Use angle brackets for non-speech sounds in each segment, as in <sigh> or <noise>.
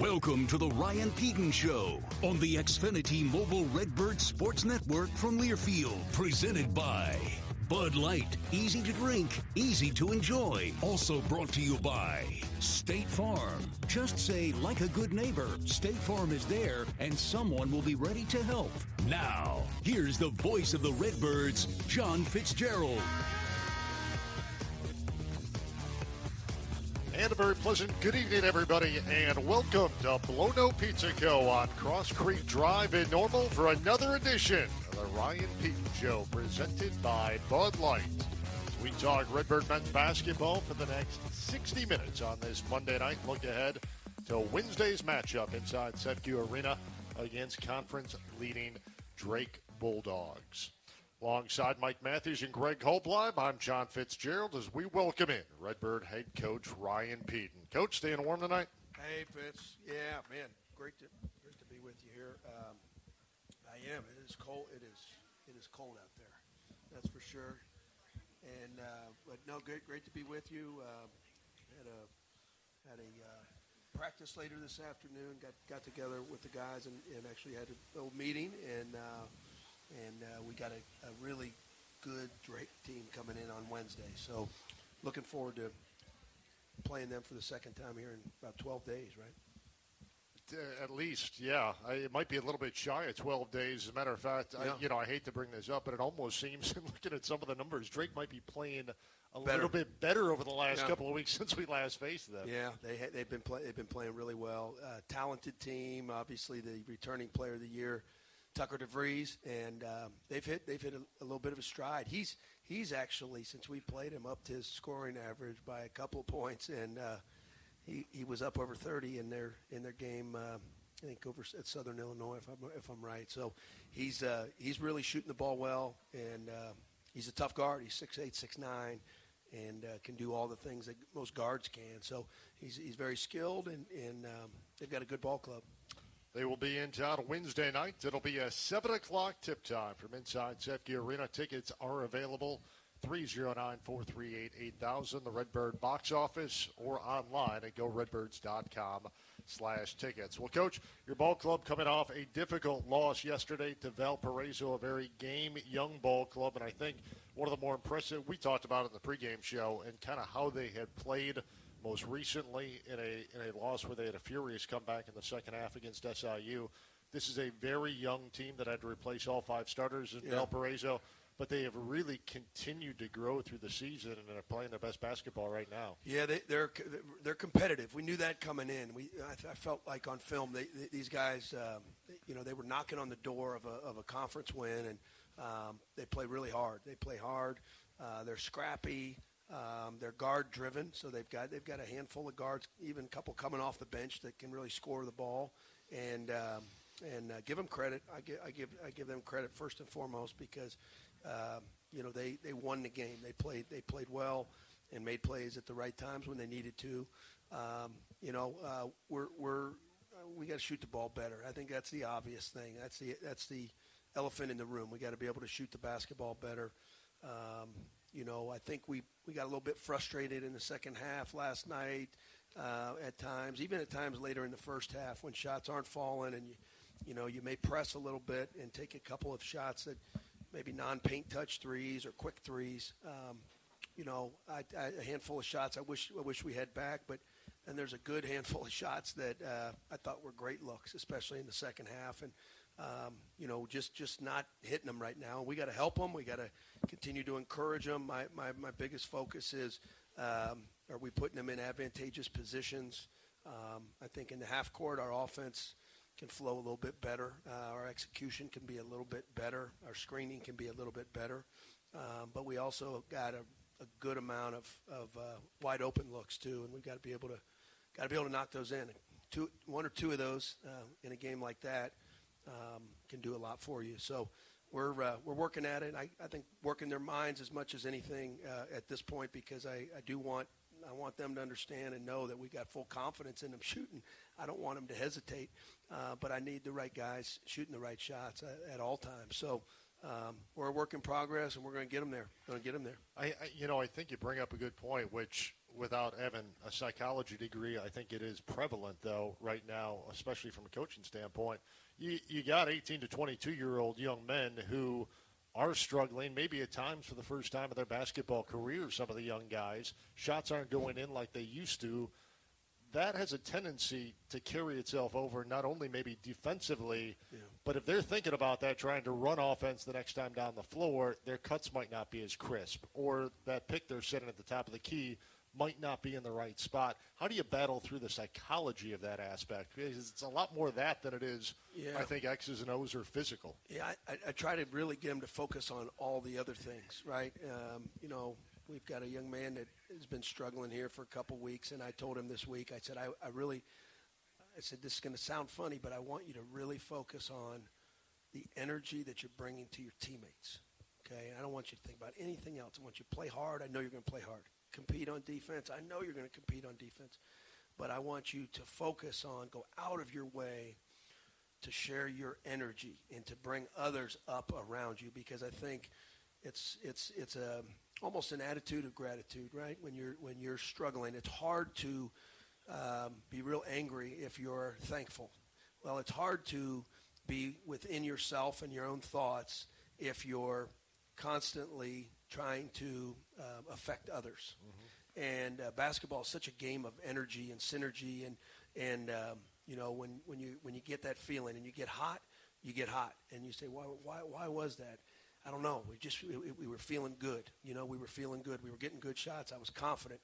Welcome to the Ryan Pedon Show on the Xfinity Mobile Redbird Sports Network from Learfield, presented by Bud Light. Easy to drink, easy to enjoy. Also brought to you by State Farm. Just say, like a good neighbor, State Farm is there and someone will be ready to help. Now, here's the voice of the Redbirds, John Fitzgerald. And a very pleasant good evening, everybody, and welcome to Blono Pizza Co. on Cross Creek Drive in Normal for another edition of the Ryan Pete Show, presented by Bud Light. As we talk Redbird men's basketball for the next 60 minutes on this Monday night. Look ahead to Wednesday's matchup inside CEFCU Arena against conference leading Drake Bulldogs. Alongside Mike Matthews and Greg Holbleib, I'm John Fitzgerald as we welcome in Redbird head coach Ryan Pedon. Coach, staying warm tonight? Hey, Fitz. Yeah, man, great to great to be with you here. Um, I am. It is cold. It is it is cold out there. That's for sure. And uh, but no, great great to be with you. Uh, had a had a uh, practice later this afternoon. Got got together with the guys and, and actually had a little meeting and. Uh, and uh, we got a, a, really good Drake team coming in on Wednesday. So, looking forward to playing them for the second time here in about 12 days, right? At least, yeah. I, it might be a little bit shy of 12 days. As a matter of fact, yeah. I, you know, I hate to bring this up, but it almost <laughs> seems, looking at some of the numbers, Drake might be playing a better. little bit better over the last yeah. couple of weeks <laughs> since we last faced them. Yeah, they they've been play, they've been playing really well. Uh, talented team, obviously the returning player of the year Tucker DeVries, and um, they've hit they've hit a, a, little bit of a stride. He's he's actually since we played him upped his scoring average by a couple of points, and uh, he he was up over 30 in their in their game. Uh, I think over at Southern Illinois, if I'm if I'm right. So he's uh, he's really shooting the ball well, and uh, he's a tough guard. He's six eight, six nine, and uh, can do all the things that most guards can. So he's he's very skilled, and and um, they've got a good ball club. They will be in town Wednesday night. It'll be a 7 o'clock tip time from inside CEFCU Arena. Tickets are available 309-438-8000, the Redbird box office, or online at goredbirds.com slash tickets. Well, Coach, your ball club coming off a difficult loss yesterday to Valparaiso, a very game young ball club, and I think one of the more impressive, we talked about in the pregame show, and kind of how they had played – most recently in a in a loss where they had a furious comeback in the second half against SIU. This is a very young team that had to replace all five starters in yeah. Valparaiso, but they have really continued to grow through the season and are playing their best basketball right now. Yeah, they, are they're, they're competitive. We knew that coming in. We I, I felt like on film they, they, these guys, um, you know, they were knocking on the door of a of a conference win, and um, they play really hard. They play hard. Uh, they're scrappy. Um, they're guard driven, so they've got they've got a handful of guards, even a couple coming off the bench that can really score the ball, and um, and uh, give them credit. I give I give I give them credit first and foremost because uh, you know they, they won the game. They played they played well and made plays at the right times when they needed to. Um, you know uh, we're we're we got to shoot the ball better. I think that's the obvious thing. That's the that's the elephant in the room. We got to be able to shoot the basketball better. Um, you know, I think we, we got a little bit frustrated in the second half last night uh, at times, even at times later in the first half when shots aren't falling and you, you know, you may press a little bit and take a couple of shots that maybe non-paint touch threes or quick threes. Um, you know, I, I, a handful of shots I wish I wish we had back, but then there's a good handful of shots that uh, I thought were great looks, especially in the second half. And um, you know, just just not hitting them right now. We got to help them. We got to continue to encourage them. My my, my biggest focus is um, are we putting them in advantageous positions? Um, I think in the half court, our offense can flow a little bit better. Uh, our execution can be a little bit better. Our screening can be a little bit better. Um, but we also got a, a good amount of, of uh, wide open looks too, and we've got to be able to got to be able to knock those in. Two, one or two of those uh, in a game like that um, can do a lot for you. So we're uh, we're working at it. I, I think working their minds as much as anything uh, at this point because I, I do want I want them to understand and know that we got full confidence in them shooting. I don't want them to hesitate, uh, but I need the right guys shooting the right shots at, at all times. So. Um, we're a work in progress, and we're going to get them there. Going to get them there. I, I, you know, I think you bring up a good point, which without having a psychology degree, I think it is prevalent though right now, especially from a coaching standpoint you, you got 18 to 22 year old young men who are struggling, maybe at times for the first time in their basketball career, some of the young guys. Shots aren't going in like they used to. That has a tendency to carry itself over, not only maybe defensively, yeah. but if they're thinking about that, trying to run offense the next time down the floor, their cuts might not be as crisp. Or that pick they're sitting at the top of the key might not be in the right spot. How do you battle through the psychology of that aspect? Because it's a lot more that than it is, yeah. I think, X's and O's are physical. Yeah, I, I, try to really get him to focus on all the other things, right? Um, you know, we've got a young man that has been struggling here for a couple weeks, and I told him this week, I said, I, I really, I said, this is going to sound funny, but I want you to really focus on the energy that you're bringing to your teammates. Okay, I don't want you to think about anything else. I want you to play hard. I know you're going to play hard compete on defense. I know you're going to compete on defense, but I want you to focus on, go out of your way to share your energy and to bring others up around you because I think it's it's it's a almost an attitude of gratitude, right? When you're when you're struggling, it's hard to um, be real angry if you're thankful. Well, it's hard to be within yourself and your own thoughts if you're constantly trying to um, affect others. Mm-hmm. And uh, basketball is such a game of energy and synergy, and and um, you know when, when you when you get that feeling and you get hot, you get hot, and you say why why why was that? I don't know. We just we, we were feeling good. You know, we were feeling good. We were getting good shots. I was confident.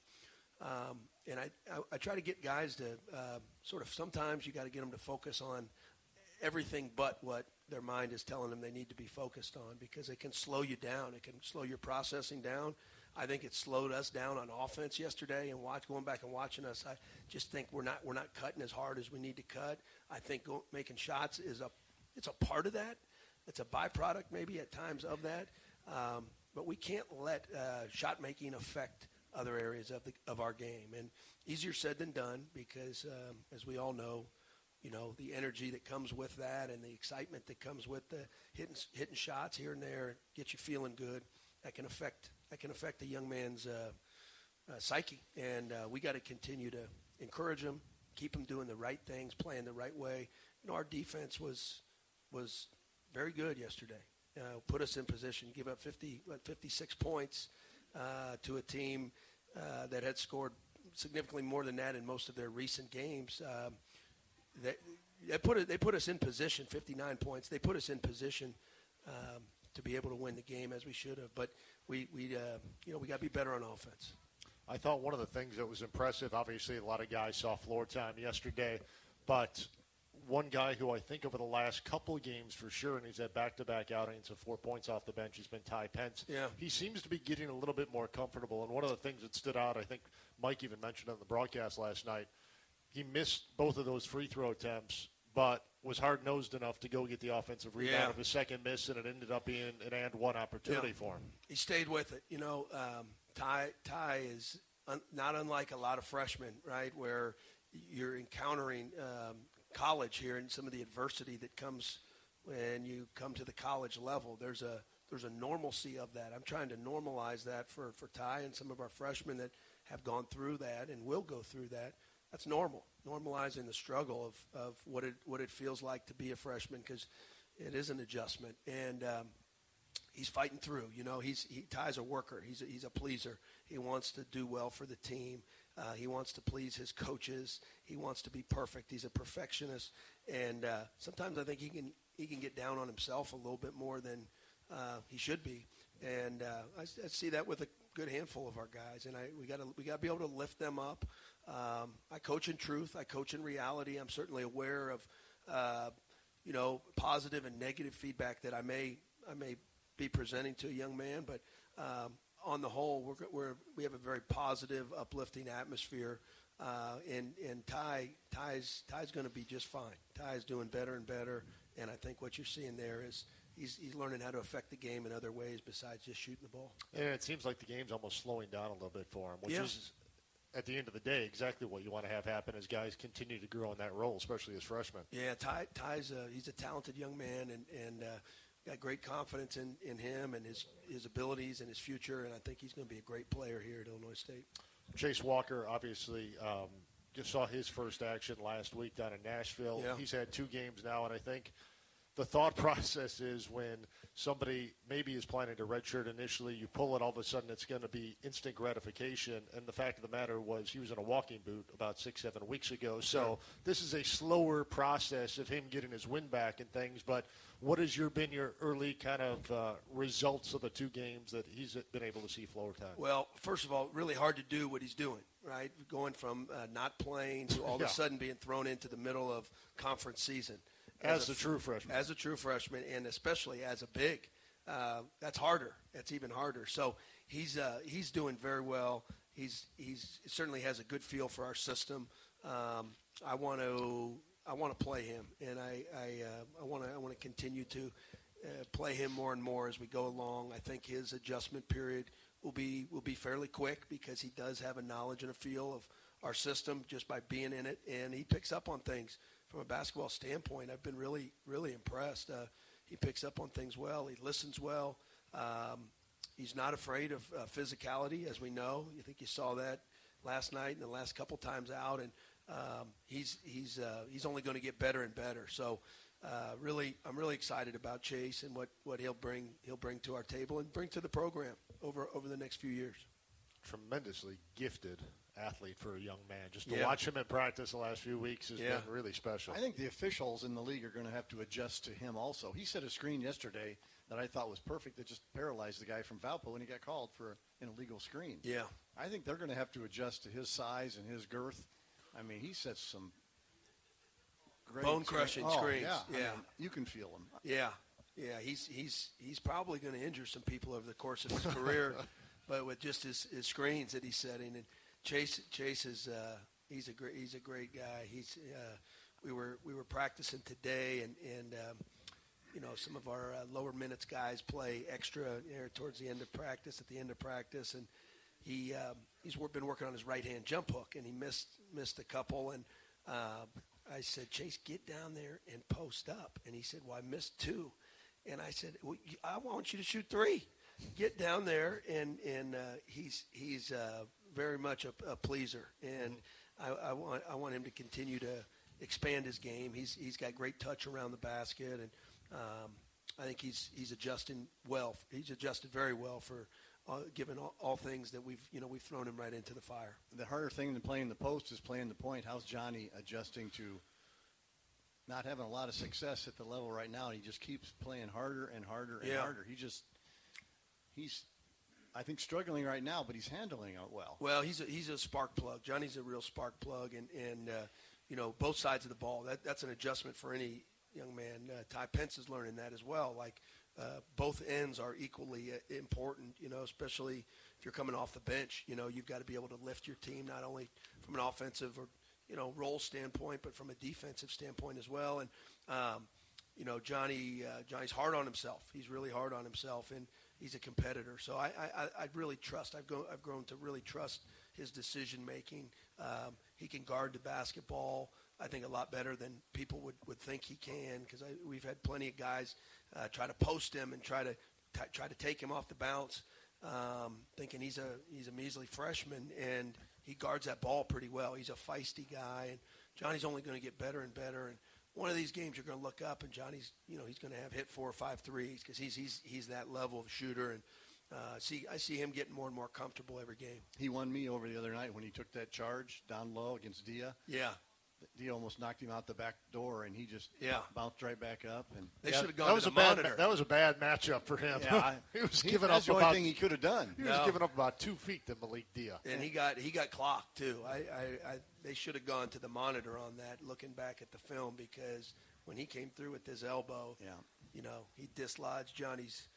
Um, and I, I, I, try to get guys to uh, sort of sometimes you got to get them to focus on everything but what their mind is telling them they need to be focused on because it can slow you down. It can slow your processing down. I think it slowed us down on offense yesterday and watch going back and watching us. I just think we're not we're not cutting as hard as we need to cut. I think go, making shots is a it's a part of that. It's a byproduct maybe at times of that. Um, but we can't let uh, shot making affect other areas of the of our game. And easier said than done because um, as we all know, you know, the energy that comes with that and the excitement that comes with the hitting, hitting shots here and there get you feeling good. That can affect that can affect the young man's uh, uh, psyche, and uh, we got to continue to encourage him, keep him doing the right things, playing the right way. You know, our defense was was very good yesterday. Uh, put us in position, give up 50, what, 56 points uh, to a team uh, that had scored significantly more than that in most of their recent games. Um, they, they put it, they put us in position, 59 points. They put us in position um, to be able to win the game as we should have. But we, we uh, you know, we got to be better on offense. I thought one of the things that was impressive, obviously, a lot of guys saw floor time yesterday, but one guy who I think over the last couple games for sure, and he's had back-to-back outings of four points off the bench, has been Ty Pence. Yeah. He seems to be getting a little bit more comfortable, and one of the things that stood out, I think Mike even mentioned on the broadcast last night – he missed both of those free throw attempts, but was hard nosed enough to go get the offensive rebound yeah. of his second miss, and it ended up being an and one opportunity yeah. for him. He stayed with it. You know, um, Ty Ty is un- not unlike a lot of freshmen, right? Where you're encountering um, college here and some of the adversity that comes when you come to the college level. There's a there's a normalcy of that. I'm trying to normalize that for, for Ty and some of our freshmen that have gone through that and will go through that. That's normal. Normalizing the struggle of, of what it what it feels like to be a freshman because it is an adjustment. And um, he's fighting through. You know, he's he Ty's a worker. He's a, he's a pleaser. He wants to do well for the team. Uh, he wants to please his coaches. He wants to be perfect. He's a perfectionist, and uh, sometimes I think he can he can get down on himself a little bit more than uh, he should be. And uh, I, I, see that with a good handful of our guys, and I, we got to we got to be able to lift them up. Um, I coach in truth. I coach in reality. I'm certainly aware of uh, you know positive and negative feedback that I may I may be presenting to a young man, but um, on the whole, we're, we're, we have a very positive, uplifting atmosphere. Uh, and and Ty Ty's Ty's going to be just fine. Ty's doing better and better, and I think what you're seeing there is he's he's learning how to affect the game in other ways besides just shooting the ball. Yeah, it seems like the game's almost slowing down a little bit for him, which yeah. is at the end of the day exactly what you want to have happen as guys continue to grow in that role, especially as freshmen. Yeah, Ty Ty's a, he's a talented young man, and and. Uh, got great confidence in, in him and his, his abilities and his future, and I think he's going to be a great player here at Illinois State. Chase Walker, obviously, um, just saw his first action last week down in Nashville. Yeah. He's had two games now, and I think the thought <laughs> process is when somebody maybe is planning to redshirt initially, you pull it, all of a sudden it's going to be instant gratification. And the fact of the matter was he was in a walking boot about six, seven weeks ago. So this is a slower process of him getting his win back and things. But what has your been your early kind of uh, results of the two games that he's been able to see floor time? Well, first of all, really hard to do what he's doing. Right, going from uh, not playing to all yeah. of a sudden being thrown into the middle of conference season as, as a, a, true freshman, as a true freshman, and especially as a big, uh, that's harder. That's even harder. So he's uh, he's doing very well. He's he's certainly has a good feel for our system. Um, I want to I want to play him, and I I, uh, I want to I want to continue to uh, play him more and more as we go along. I think his adjustment period will be will be fairly quick because he does have a knowledge and a feel of our system just by being in it, and he picks up on things from a basketball standpoint. I've been really really impressed. Uh, he picks up on things well. He listens well. Um, he's not afraid of uh, physicality, as we know. You think you saw that last night and the last couple times out, and um, he's he's uh, he's only going to get better and better. So. Uh, really, I'm really excited about Chase and what, what he'll bring he'll bring to our table and bring to the program over over the next few years. Tremendously gifted athlete for a young man. Just to yeah. watch him in practice the last few weeks has yeah. been really special. I think the officials in the league are going to have to adjust to him also. He set a screen yesterday that I thought was perfect that just paralyzed the guy from Valpo when he got called for an illegal screen. Yeah. I think they're going to have to adjust to his size and his girth. I mean, he sets some great bone crushing oh, screens. Yeah, yeah. I mean, you can feel him. Yeah, yeah. He's he's he's probably going to injure some people over the course of his career, <laughs> but with just his, his screens that he's setting and Chase Chase is uh, he's a great he's a great guy. He's uh, we were we were practicing today and and um, you know some of our uh, lower minutes guys play extra towards the end of practice at the end of practice. And he um, he's been working on his right hand jump hook and he missed missed a couple. And uh, I said Chase get down there and post up. And he said well I missed two. And I said well, I want you to shoot three. Get down there and and uh, he's he's uh, very much a, a pleaser and I, I, want I want him to continue to expand his game he's he's got great touch around the basket and um, I think he's he's adjusting well he's adjusted very well for uh, given all, all, things that we've you know we've thrown him right into the fire. The harder thing than playing the post is playing the point. How's Johnny adjusting to not having a lot of success at the level right now? He just keeps playing harder and harder and yeah. harder. He just he's I think struggling right now, but he's handling it well. Well, he's a, he's a spark plug. Johnny's a real spark plug, and and uh, you know both sides of the ball. That that's an adjustment for any young man. Uh, Ty Pence is learning that as well. Like uh, both ends are equally uh, important, you know, especially if you're coming off the bench. You know, you've got to be able to lift your team not only from an offensive or you know role standpoint, but from a defensive standpoint as well. And um, you know, Johnny uh, Johnny's hard on himself. He's really hard on himself, and he's a competitor. So I I, I really trust. I've go, I've grown to really trust his decision making. Um, he can guard the basketball I think a lot better than people would, would think he can because we've had plenty of guys uh, try to post him and try to t- try to take him off the bounce, um, thinking he's a he's a measly freshman and he guards that ball pretty well. He's a feisty guy and Johnny's only going to get better and better and one of these games you're going to look up and Johnny's you know he's going to have hit four or five threes because he's he's he's that level of shooter and uh, see I see him getting more and more comfortable every game. He won me over the other night when he took that charge down low against Dia. Yeah. Dia almost knocked him out the back door, and he just yeah. bounced right back up. And they yeah, should have gone that was to a bad, monitor. That was a bad matchup for him. Yeah, I, <laughs> he was he, giving that's up the about. only thing he could have done. He No. was giving up about two feet to Malik Dia. and he got he got clocked too. I, I, I they should have gone to the monitor on that, looking back at the film, because when he came through with his elbow, Yeah. you know, he dislodged Johnny's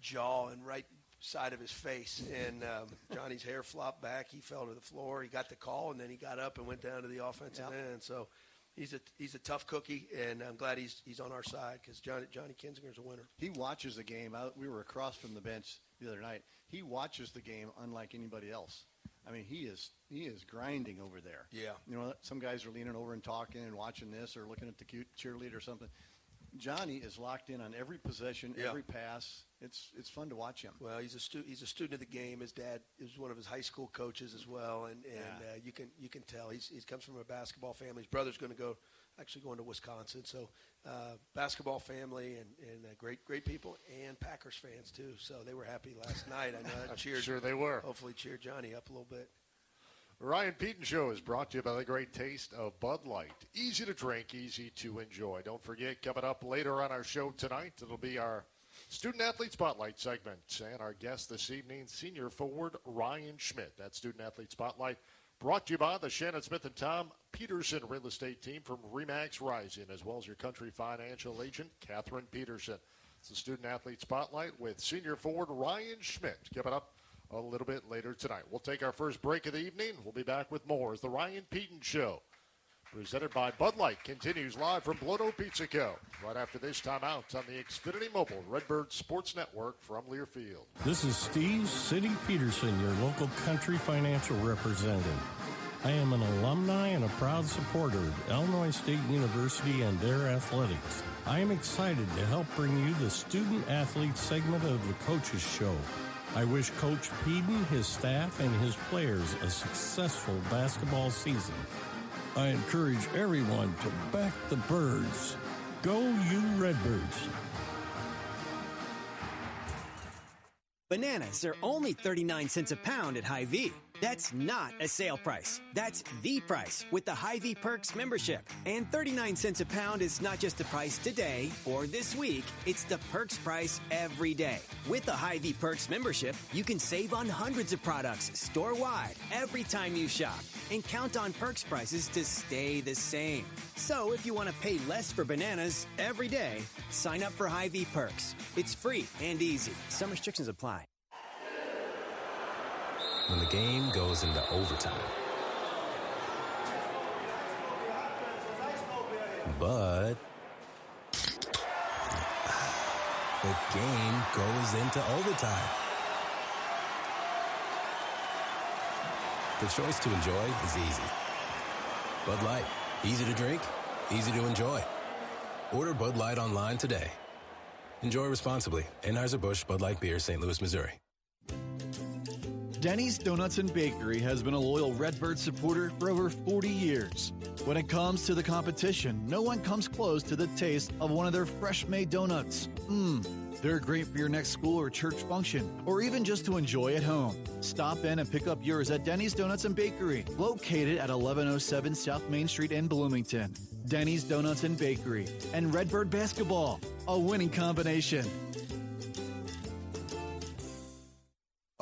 jaw and right side of his face, and um, Johnny's hair flopped back. He fell to the floor. He got the call, and then he got up and went down to the offensive Yeah. end. So. He's a he's a tough cookie, and I'm glad he's he's on our side because Johnny Johnny Kinziger's a winner. He watches the game. I, we were across from the bench the other night. He watches the game unlike anybody else. I mean, he is he is grinding over there. Yeah. You know, some guys are leaning over and talking and watching this or looking at the cute cheerleader or something. Johnny is locked in on every possession, Yeah. every pass. It's it's fun to watch him. Well, he's a stu- he's a student of the game. His dad is one of his high school coaches as well, and and Yeah. uh, you can you can tell he's he comes from a basketball family. His brother's going to go actually going to Wisconsin, so uh, basketball family and and uh, great great people and Packers fans too. So they were happy last <laughs> night. I know that I'm cheered. sure they were. Hopefully, cheered Johnny up a little bit. Ryan Pedon Show is brought to you by the great taste of Bud Light. Easy to drink, easy to enjoy. Don't forget, coming up later on our show tonight, it'll be our Student Athlete Spotlight segment. And our guest this evening, senior forward Ryan Schmidt. That Student Athlete Spotlight brought to you by the Shannon Smith and Tom Peterson real estate team from Remax Rising, as well as your country financial agent, Catherine Peterson. It's the Student Athlete Spotlight with senior forward Ryan Schmidt. Coming up a little bit later tonight. We'll take our first break of the evening. We'll be back with more as the Ryan Pedon Show, presented by Bud Light, continues live from Blono Pizza Co. Right after this timeout on the Xfinity Mobile Redbird Sports Network from Learfield. This is Steve City Peterson, your local country financial representative. I am an alumni and a proud supporter of Illinois State University and their athletics. I am excited to help bring you the student athlete segment of the Coaches Show. I wish Coach Pedon, his staff, and his players a successful basketball season. I encourage everyone to back the birds. Go you Redbirds! Bananas are only 39 cents a pound at Hy-Vee. That's not a sale price. That's the price with the Hy-Vee Perks membership. And 39 cents a pound is not just the price today or this week, it's the Perks price every day. With the Hy-Vee Perks membership, you can save on hundreds of products store-wide every time you shop and count on Perks prices to stay the same. So if you want to pay less for bananas every day, sign up for Hy-Vee Perks. It's free and easy. Some restrictions apply. When the game goes into overtime. But the game goes into overtime. The choice to enjoy is easy. Bud Light, easy to drink, easy to enjoy. Order Bud Light online today. Enjoy responsibly. Anheuser-Busch Bud Light Beer, St. Louis, Missouri. Denny's Donuts and Bakery has been a loyal Redbird supporter for over 40 years. When it comes to the competition, no one comes close to the taste of one of their fresh made donuts. Mmm, they're great for your next school or church function, or even just to enjoy at home. Stop in and pick up yours at Denny's Donuts and Bakery, located at 1107 South Main Street in Bloomington. Denny's Donuts and Bakery and Redbird Basketball, a winning combination.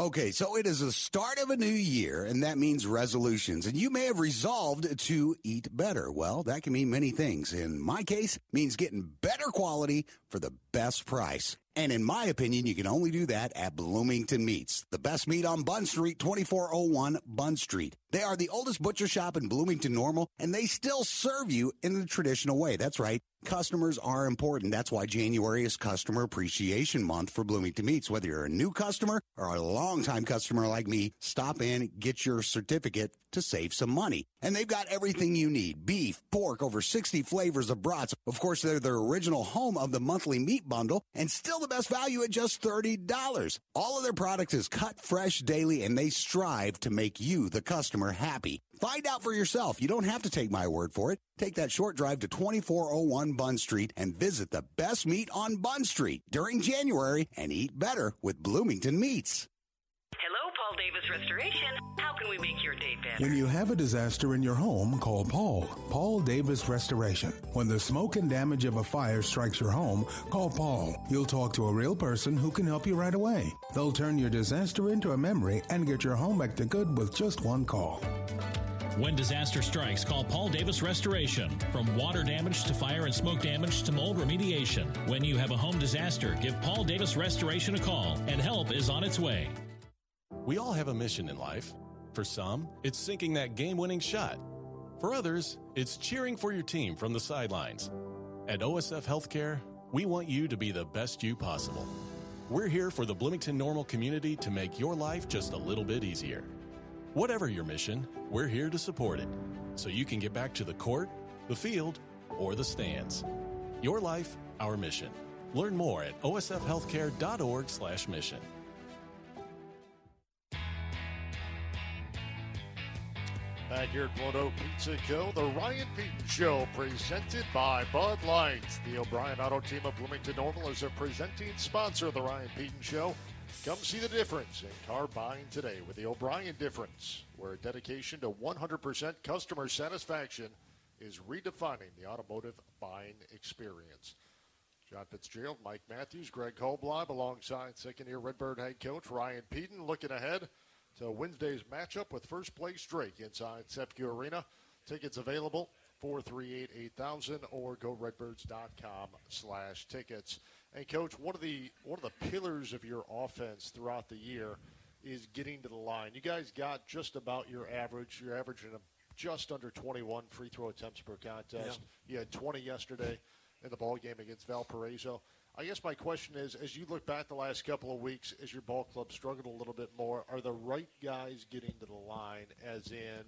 Okay, so it is the start of a new year, and that means resolutions. And you may have resolved to eat better. Well, that can mean many things. In my case, means getting better quality for the best price. And in my opinion, you can only do that at Bloomington Meats, the best meat on Bun Street, 2401 Bun Street. They are the oldest butcher shop in Bloomington Normal, and they still serve you in the traditional way. That's right. Customers are important. That's why January is Customer Appreciation Month for Bloomington Meats. Whether you're a new customer or a longtime customer like me, stop in, get your certificate to save some money. And they've got everything you need. Beef, pork, over 60 flavors of brats. Of course, they're the original home of the monthly meat bundle and still the best value at just $30. All of their products is cut fresh daily and they strive to make you, the customer, happy. Find out for yourself. You don't have to take my word for it. Take that short drive to 2401 Bun Street and visit the best meat on Bun Street during January and eat better with Bloomington Meats. Hello, Paul Davis Restoration. How can we make your day better? When you have a disaster in your home, call Paul. Paul Davis Restoration. When the smoke and damage of a fire strikes your home, call Paul. You'll talk to a real person who can help you right away. They'll turn your disaster into a memory and get your home back to good with just one call. When disaster strikes, call Paul Davis Restoration. From water damage to fire and smoke damage to mold remediation. When you have a home disaster, give Paul Davis Restoration a call, and help is on its way. We all have a mission in life. For some, it's sinking that game winning shot. For others, it's cheering for your team from the sidelines. At OSF Healthcare, we want you to be the best you possible. We're here for the Bloomington Normal community to make your life just a little bit easier. Whatever your mission, we're here to support it so you can get back to the court, the field, or the stands. Your life, our mission. Learn more at osfhealthcare.org/mission. Back here at Moto Pizza Co., the Ryan Pedon Show, presented by Bud Light. The O'Brien Auto Team of Bloomington Normal is a presenting sponsor of the Ryan Pedon Show. Come see the difference in car buying today with the O'Brien Difference, where a dedication to 100% customer satisfaction is redefining the automotive buying experience. John Fitzgerald, Mike Matthews, Greg Kolblob, alongside second-year Redbird head coach Ryan Pedon, looking ahead to Wednesday's matchup with first place Drake inside CEFCU Arena. Tickets available 438-8000 or go redbirds.com slash tickets. And coach, one of the one of the pillars of your offense throughout the year is getting to the line. You guys got just about your average. You're averaging just under 21 free throw attempts per contest. Yeah. You had 20 yesterday in the ball game against Valparaiso. I guess my question is, as you look back the last couple of weeks, as your ball club struggled a little bit more, are the right guys getting to the line, as in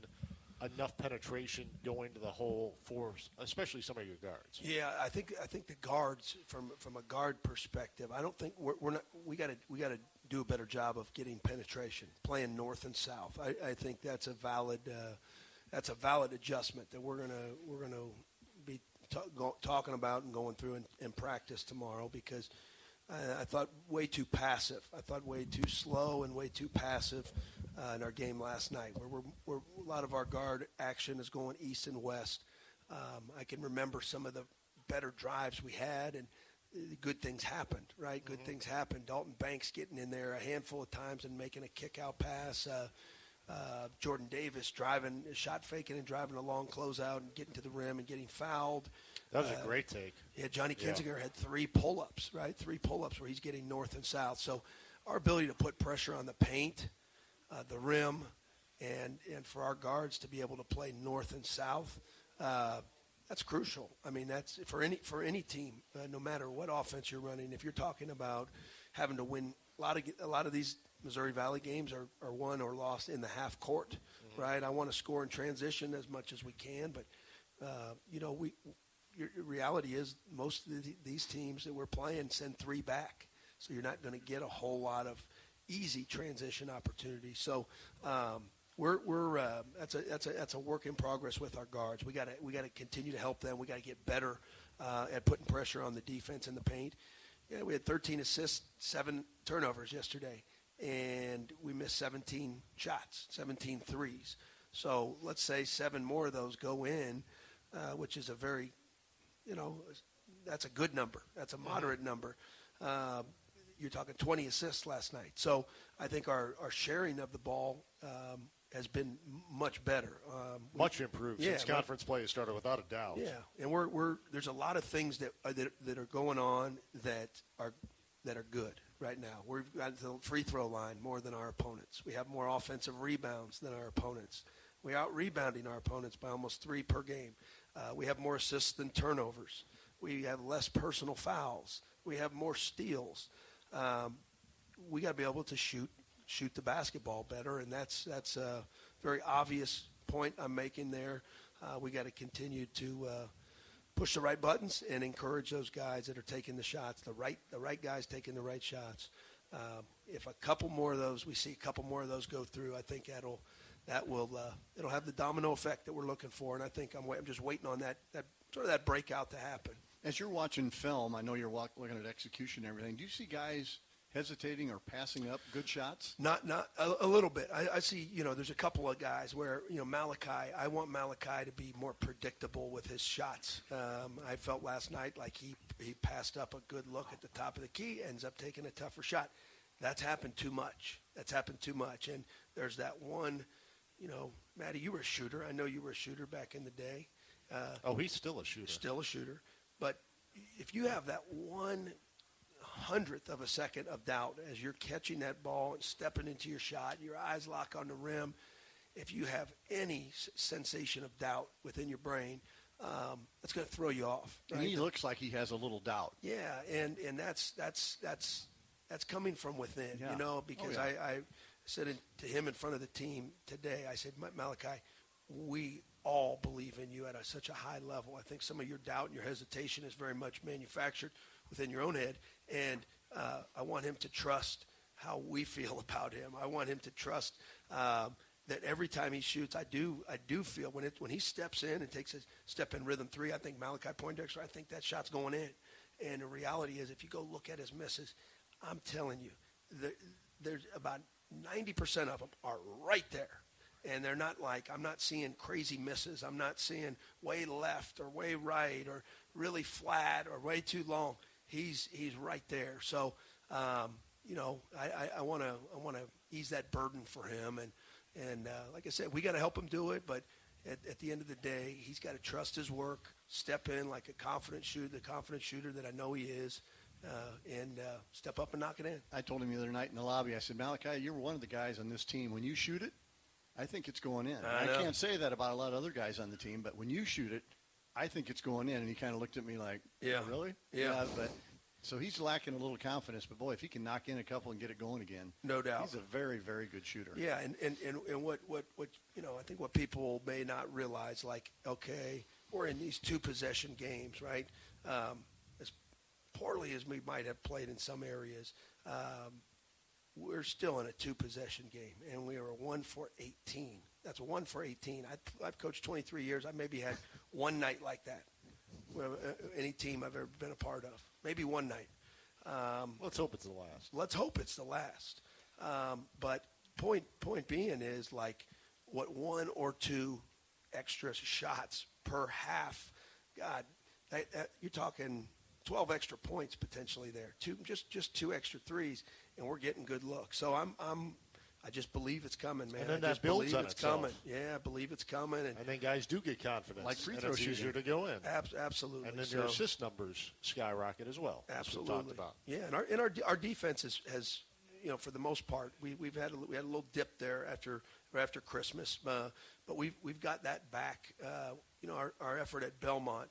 enough penetration going to the hole for, especially some of your guards? Yeah, I think I think the guards, from from a guard perspective, I don't think we're, we're not. We got to we got to do a better job of getting penetration, playing north and south. I, I think that's a valid uh, that's a valid adjustment that we're gonna we're gonna t- go, talking about and going through in, in practice tomorrow because I, I, thought way too passive. I thought way too slow and way too passive uh, in our game last night, where we're, we're, a lot of our guard action is going east and west. Um, I can remember some of the better drives we had, and good things happened, right? Good mm-hmm. things happened. Dalton Banks getting in there a handful of times and making a kick out pass. Uh, uh, Jordan Davis driving, shot faking and driving a long closeout and getting to the rim and getting fouled. That was uh, a great take. Yeah, Johnny Kinziger yeah. had three pull ups, right? Three pull ups where he's getting north and south. So our ability to put pressure on the paint, uh, the rim, and, and for our guards to be able to play north and south, uh, that's crucial. I mean, that's for any for any team, uh, no matter what offense you're running. If you're talking about having to win a lot of a lot of these Missouri Valley games are, are won or lost in the half court, mm-hmm. right? I want to score in transition as much as we can, but uh, you know, we your, your reality is most of the, these teams that we're playing send three back, so you're not going to get a whole lot of easy transition opportunities. So. Um, we're, we're uh, that's a that's a that's a work in progress with our guards. We got to we got to continue to help them. We got to get better uh, at putting pressure on the defense in the paint. Yeah, we had 13 assists, seven turnovers yesterday and we missed 17 shots, 17 threes. So let's say seven more of those go in, uh, which is a very, you know, that's a good number. That's a moderate number. Uh, you're talking 20 assists last night. So I think our, our sharing of the ball um, has been much better. Um, much improved yeah, since conference play started, without a doubt. Yeah, and we're, we're there's a lot of things that, uh, that that are going on that are that are good right now. We've got the free throw line more than our opponents. We have more offensive rebounds than our opponents. We're out rebounding our opponents by almost three per game. Uh, we have more assists than turnovers. We have less personal fouls. We have more steals. Um, we got to be able to shoot shoot the basketball better, and that's that's a very obvious point I'm making there. Uh, we got to continue to uh, push the right buttons and encourage those guys that are taking the shots, the right the right guys taking the right shots. Uh, if a couple more of those, we see a couple more of those go through, I think that'll that will uh, it'll have the domino effect that we're looking for. And I think I'm, I'm just waiting on that that sort of that breakout to happen. As you're watching film, I know you're looking at execution and everything. Do you see guys hesitating or passing up good shots? Not, not a, a little bit. I, I, see. You know, there's a couple of guys where you know Malachi. I want Malachi to be more predictable with his shots. Um, I felt last night like he he passed up a good look at the top of the key, ends up taking a tougher shot. That's happened too much. That's happened too much. And there's that one. You know, Maddie, you were a shooter. I know you were a shooter back in the day. Uh, oh, he's still a shooter. Still a shooter. But if you have that one hundredth of a second of doubt as you're catching that ball and stepping into your shot, your eyes lock on the rim. If you have any sensation of doubt within your brain, um, that's going to throw you off. Right? And he looks like he has a little doubt. Yeah, and, and that's that's that's that's coming from within, yeah. you know. Oh, because oh, yeah. I, I said in, to him in front of the team today, I said, Malachi, we all believe in you at a, such a high level. I think some of your doubt and your hesitation is very much manufactured within your own head, and uh, I want him to trust how we feel <laughs> about him. I want him to trust um, that every time he shoots, I do I do feel when it when he steps in and takes a step in rhythm three. I think Malachi Poindexter. I think that shot's going in. And the reality is, if you go look at his misses, I'm telling you, the, there's about 90% of them are right there and they're not like I'm not seeing crazy misses. I'm not seeing way left or way right or really flat or way too long he's he's right there. So um, you know, I want to I want to ease that burden for him, and and uh, like I said, we got to help him do it. But at, at the end of the day, he's got to trust his work, step in like a confident shooter, the confident shooter that I know he is. Uh, and uh, step up and knock it in. I told him the other night in the lobby. I said, Malachi, you're one of the guys on this team. When you shoot it, I think it's going in. I, I can't say that about a lot of other guys on the team, but when you shoot it, I think it's going in. And he kind of looked at me like, Yeah, oh, really? Yeah. yeah. But so he's lacking a little confidence. But boy, if he can knock in a couple and get it going again, no doubt, he's a very, very good shooter. Yeah, and and, and, and what, what what you know, I think what people may not realize, like, okay, we're in these two possession games, right? Um, as poorly as we might have played in some areas. Um, we're still in a two possession game, and we are one for 18. That's one for 18. I, I've coached 23 years. I maybe had one night like that. Uh, any team I've ever been a part of. Maybe one night. Um, let's hope it's the last. Let's hope it's the last. Um, but point point being is like what one or two extra shots per half. God, that, that, you're talking 12 extra points potentially there. Two just just two extra threes, and we're getting good looks. So I'm I'm I just believe it's coming, man. And then I that just builds believe on it's itself. coming. Yeah, I believe it's coming. And, and then guys do get confidence. Like free throw shooting. easier to go in. Ab- absolutely. And then so, your assist numbers skyrocket as well. Absolutely. Yeah, and our and our our defense is, has you know for the most part we we've had a, we had a little dip there after after Christmas, uh, but we've we've got that back. Uh, you know our our effort at Belmont.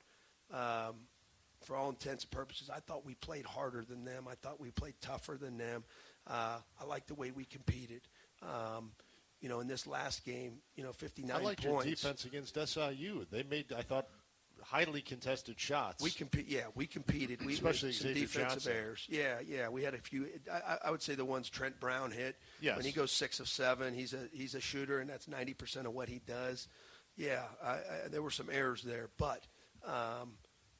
Um, for all intents and purposes, I thought we played harder than them. I thought we played tougher than them. Uh, I like the way we competed. Um, you know, in this last game, you know, 59 I liked points. your defense against SIU. They made, I thought, highly contested shots. We compete, yeah, we competed. We especially some Xavier defensive Johnson. errors. Yeah, yeah, we had a few. I, I would say the ones Trent Brown hit. Yes. When he goes six of seven, he's a he's a shooter, and that's 90 percent of what he does. Yeah, I, I, there were some errors there, but um,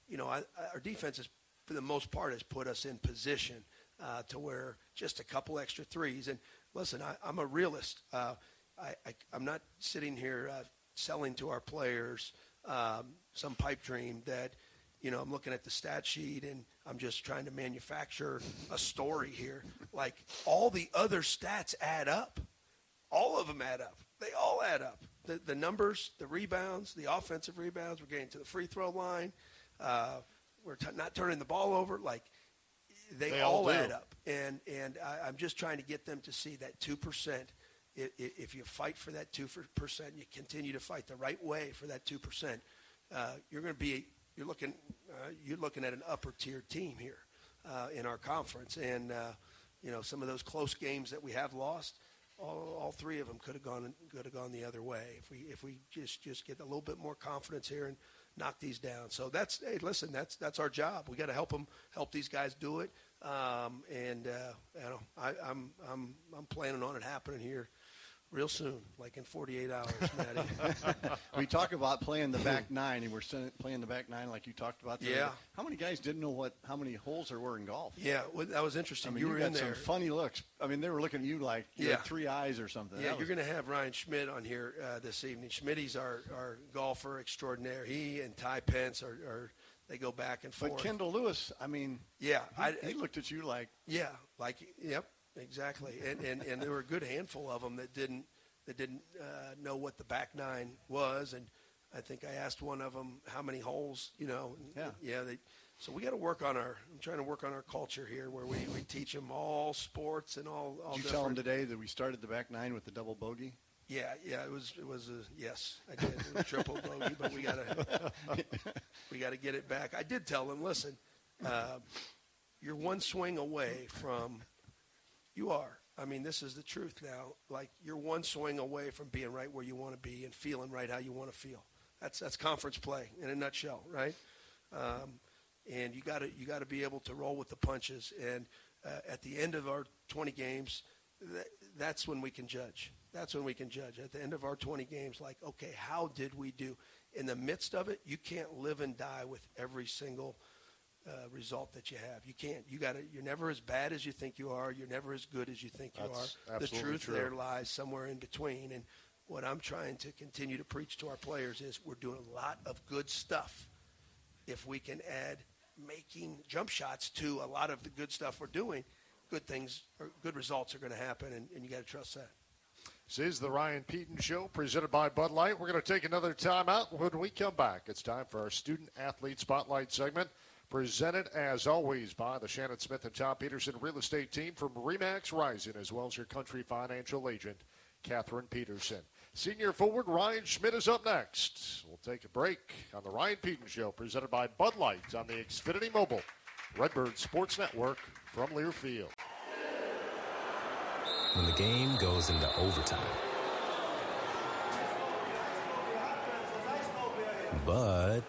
you know, I, our defense is for the most part has put us in position uh, to where just a couple extra threes and listen, I, am a realist. Uh, I, am not sitting here uh, selling to our players um, some pipe dream that, you know, I'm looking at the stat sheet and I'm just trying to manufacture a story here. Like all the other stats add up. All of them add up. They all add up. The, the numbers, the rebounds, the offensive rebounds, we're getting to the free throw line. Uh, we're t- not turning the ball over. Like they, they all, all add up. And and I, I'm just trying to get them to see that two percent. If you fight for that two percent, you continue to fight the right way for that two percent. Uh, you're going to be you're looking uh, you're looking at an upper tier team here uh, in our conference, and uh, you know some of those close games that we have lost. All, all three of them could have gone could have gone the other way if we if we just just get a little bit more confidence here and knock these down. So that's hey, listen, that's that's our job. We got to help them help these guys do it. Um, and uh, you know, I, I'm I'm I'm planning on it happening here real soon, like in 48 hours, <laughs> Matty. we talk about playing the back nine, and we're playing the back nine like you talked about. Yeah. How many guys didn't know what how many holes there were in golf? Yeah, well, that was interesting. I mean, you, you were got in there. Some funny looks. I mean, they were looking at you like you Yeah. had three eyes or something. Yeah, That you're was- going to have Ryan Schmidt on here uh, this evening. Schmidt's our, our golfer extraordinaire. He and Ty Pence are, are they go back and forth. But. Kendall Lewis, I mean, yeah, he, I, he looked at you like yeah, like yep, exactly. And, and and there were a good handful of them that didn't that didn't uh, know what the back nine was, and I think I asked one of them how many holes, you know. Yeah. yeah. They, so we got to work on our. I'm trying to work on our culture here, where we, we teach them all sports and all. all Did you tell him different- today that we started the back nine with the double bogey? Yeah, yeah, it was it was a yes, I did it was triple bogey, but we gotta <laughs> we gotta get it back. I did tell them, listen, uh, you're one swing away from you are. I mean, this is the truth now. Like you're one swing away from being right where you want to be and feeling right how you want to feel. That's that's conference play in a nutshell, right? Um, and you got to you got to be able to roll with the punches. And uh, at the end of our 20 games, that, that's when we can judge. That's when we can judge. At the end of our 20 games, like, okay, how did we do? In the midst of it, you can't live and die with every single uh, result that you have. You can't. You got to. You're never as bad as you think you are. You're never as good as you think you That's are. The truth true. there lies somewhere in between. And what I'm trying to continue to preach to our players is we're doing a lot of good stuff. If we can add making jump shots to a lot of the good stuff we're doing, good things or good results are going to happen, and, and you got to trust that. This is the Ryan Pedon Show presented by Bud Light. We're going to take another time out. When we come back, it's time for our Student Athlete Spotlight segment, presented as always by the Shannon Smith and Tom Peterson Real Estate Team from Remax Rising, as well as your country financial agent, Catherine Peterson. Senior forward Ryan Schmidt is up next. We'll take a break on the Ryan Pedon Show, presented by Bud Light on the Xfinity Mobile, Redbird Sports Network from Learfield. When the game goes into overtime. But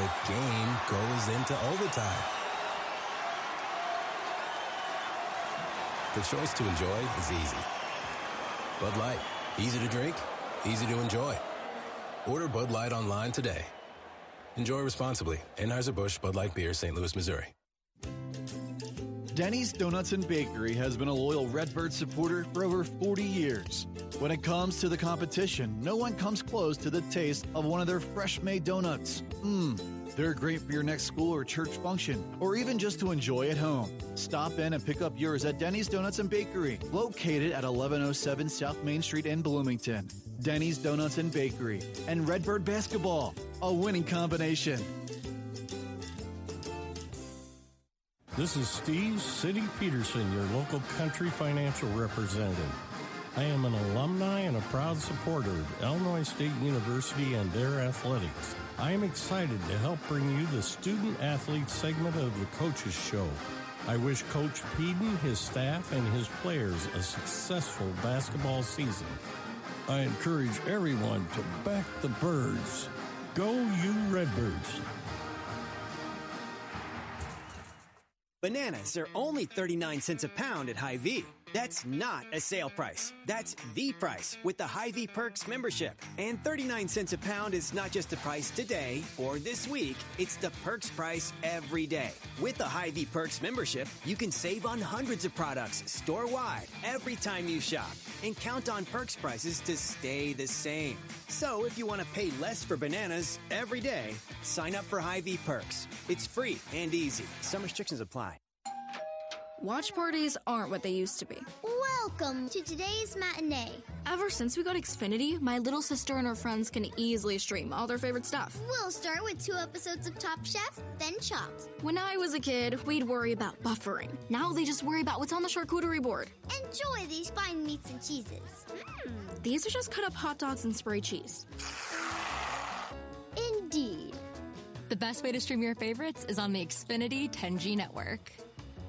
the game goes into overtime. The choice to enjoy is easy. Bud Light, easy to drink, easy to enjoy. Order Bud Light online today. Enjoy responsibly. Anheuser-Busch Bud Light Beer, St. Louis, Missouri. Denny's Donuts and Bakery has been a loyal Redbird supporter for over 40 years. When it comes to the competition, no one comes close to the taste of one of their fresh made donuts. Mmm, they're great for your next school or church function, or even just to enjoy at home. Stop in and pick up yours at Denny's Donuts and Bakery, located at 1107 South Main Street in Bloomington. Denny's Donuts and Bakery and Redbird Basketball, a winning combination. This is Steve City Peterson, your local country financial representative. I am an alumni and a proud supporter of Illinois State University and their athletics. I am excited to help bring you the student athlete segment of the Coaches Show. I wish Coach Pedon, his staff, and his players a successful basketball season. I encourage everyone to back the birds. Go you Redbirds! Bananas are only 39 cents a pound at Hy-Vee. That's not a sale price. That's the price with the Hy-Vee Perks membership. And 39 cents a pound is not just the price today or this week, it's the perks price every day. With the Hy-Vee Perks membership, you can save on hundreds of products store-wide every time you shop and count on perks prices to stay the same. So if you want to pay less for bananas every day, sign up for Hy-Vee Perks. It's free and easy. Some restrictions apply. Watch parties aren't what they used to be. Welcome to today's matinee. Ever since we got Xfinity, my little sister and her friends can easily stream all their favorite stuff. We'll start with two episodes of Top Chef, then Chopped. When I was a kid, we'd worry about buffering. Now they just worry about what's on the charcuterie board. Enjoy these fine meats and cheeses. Hmm. These are just cut up hot dogs and spray cheese. Indeed. The best way to stream your favorites is on the Xfinity 10G network.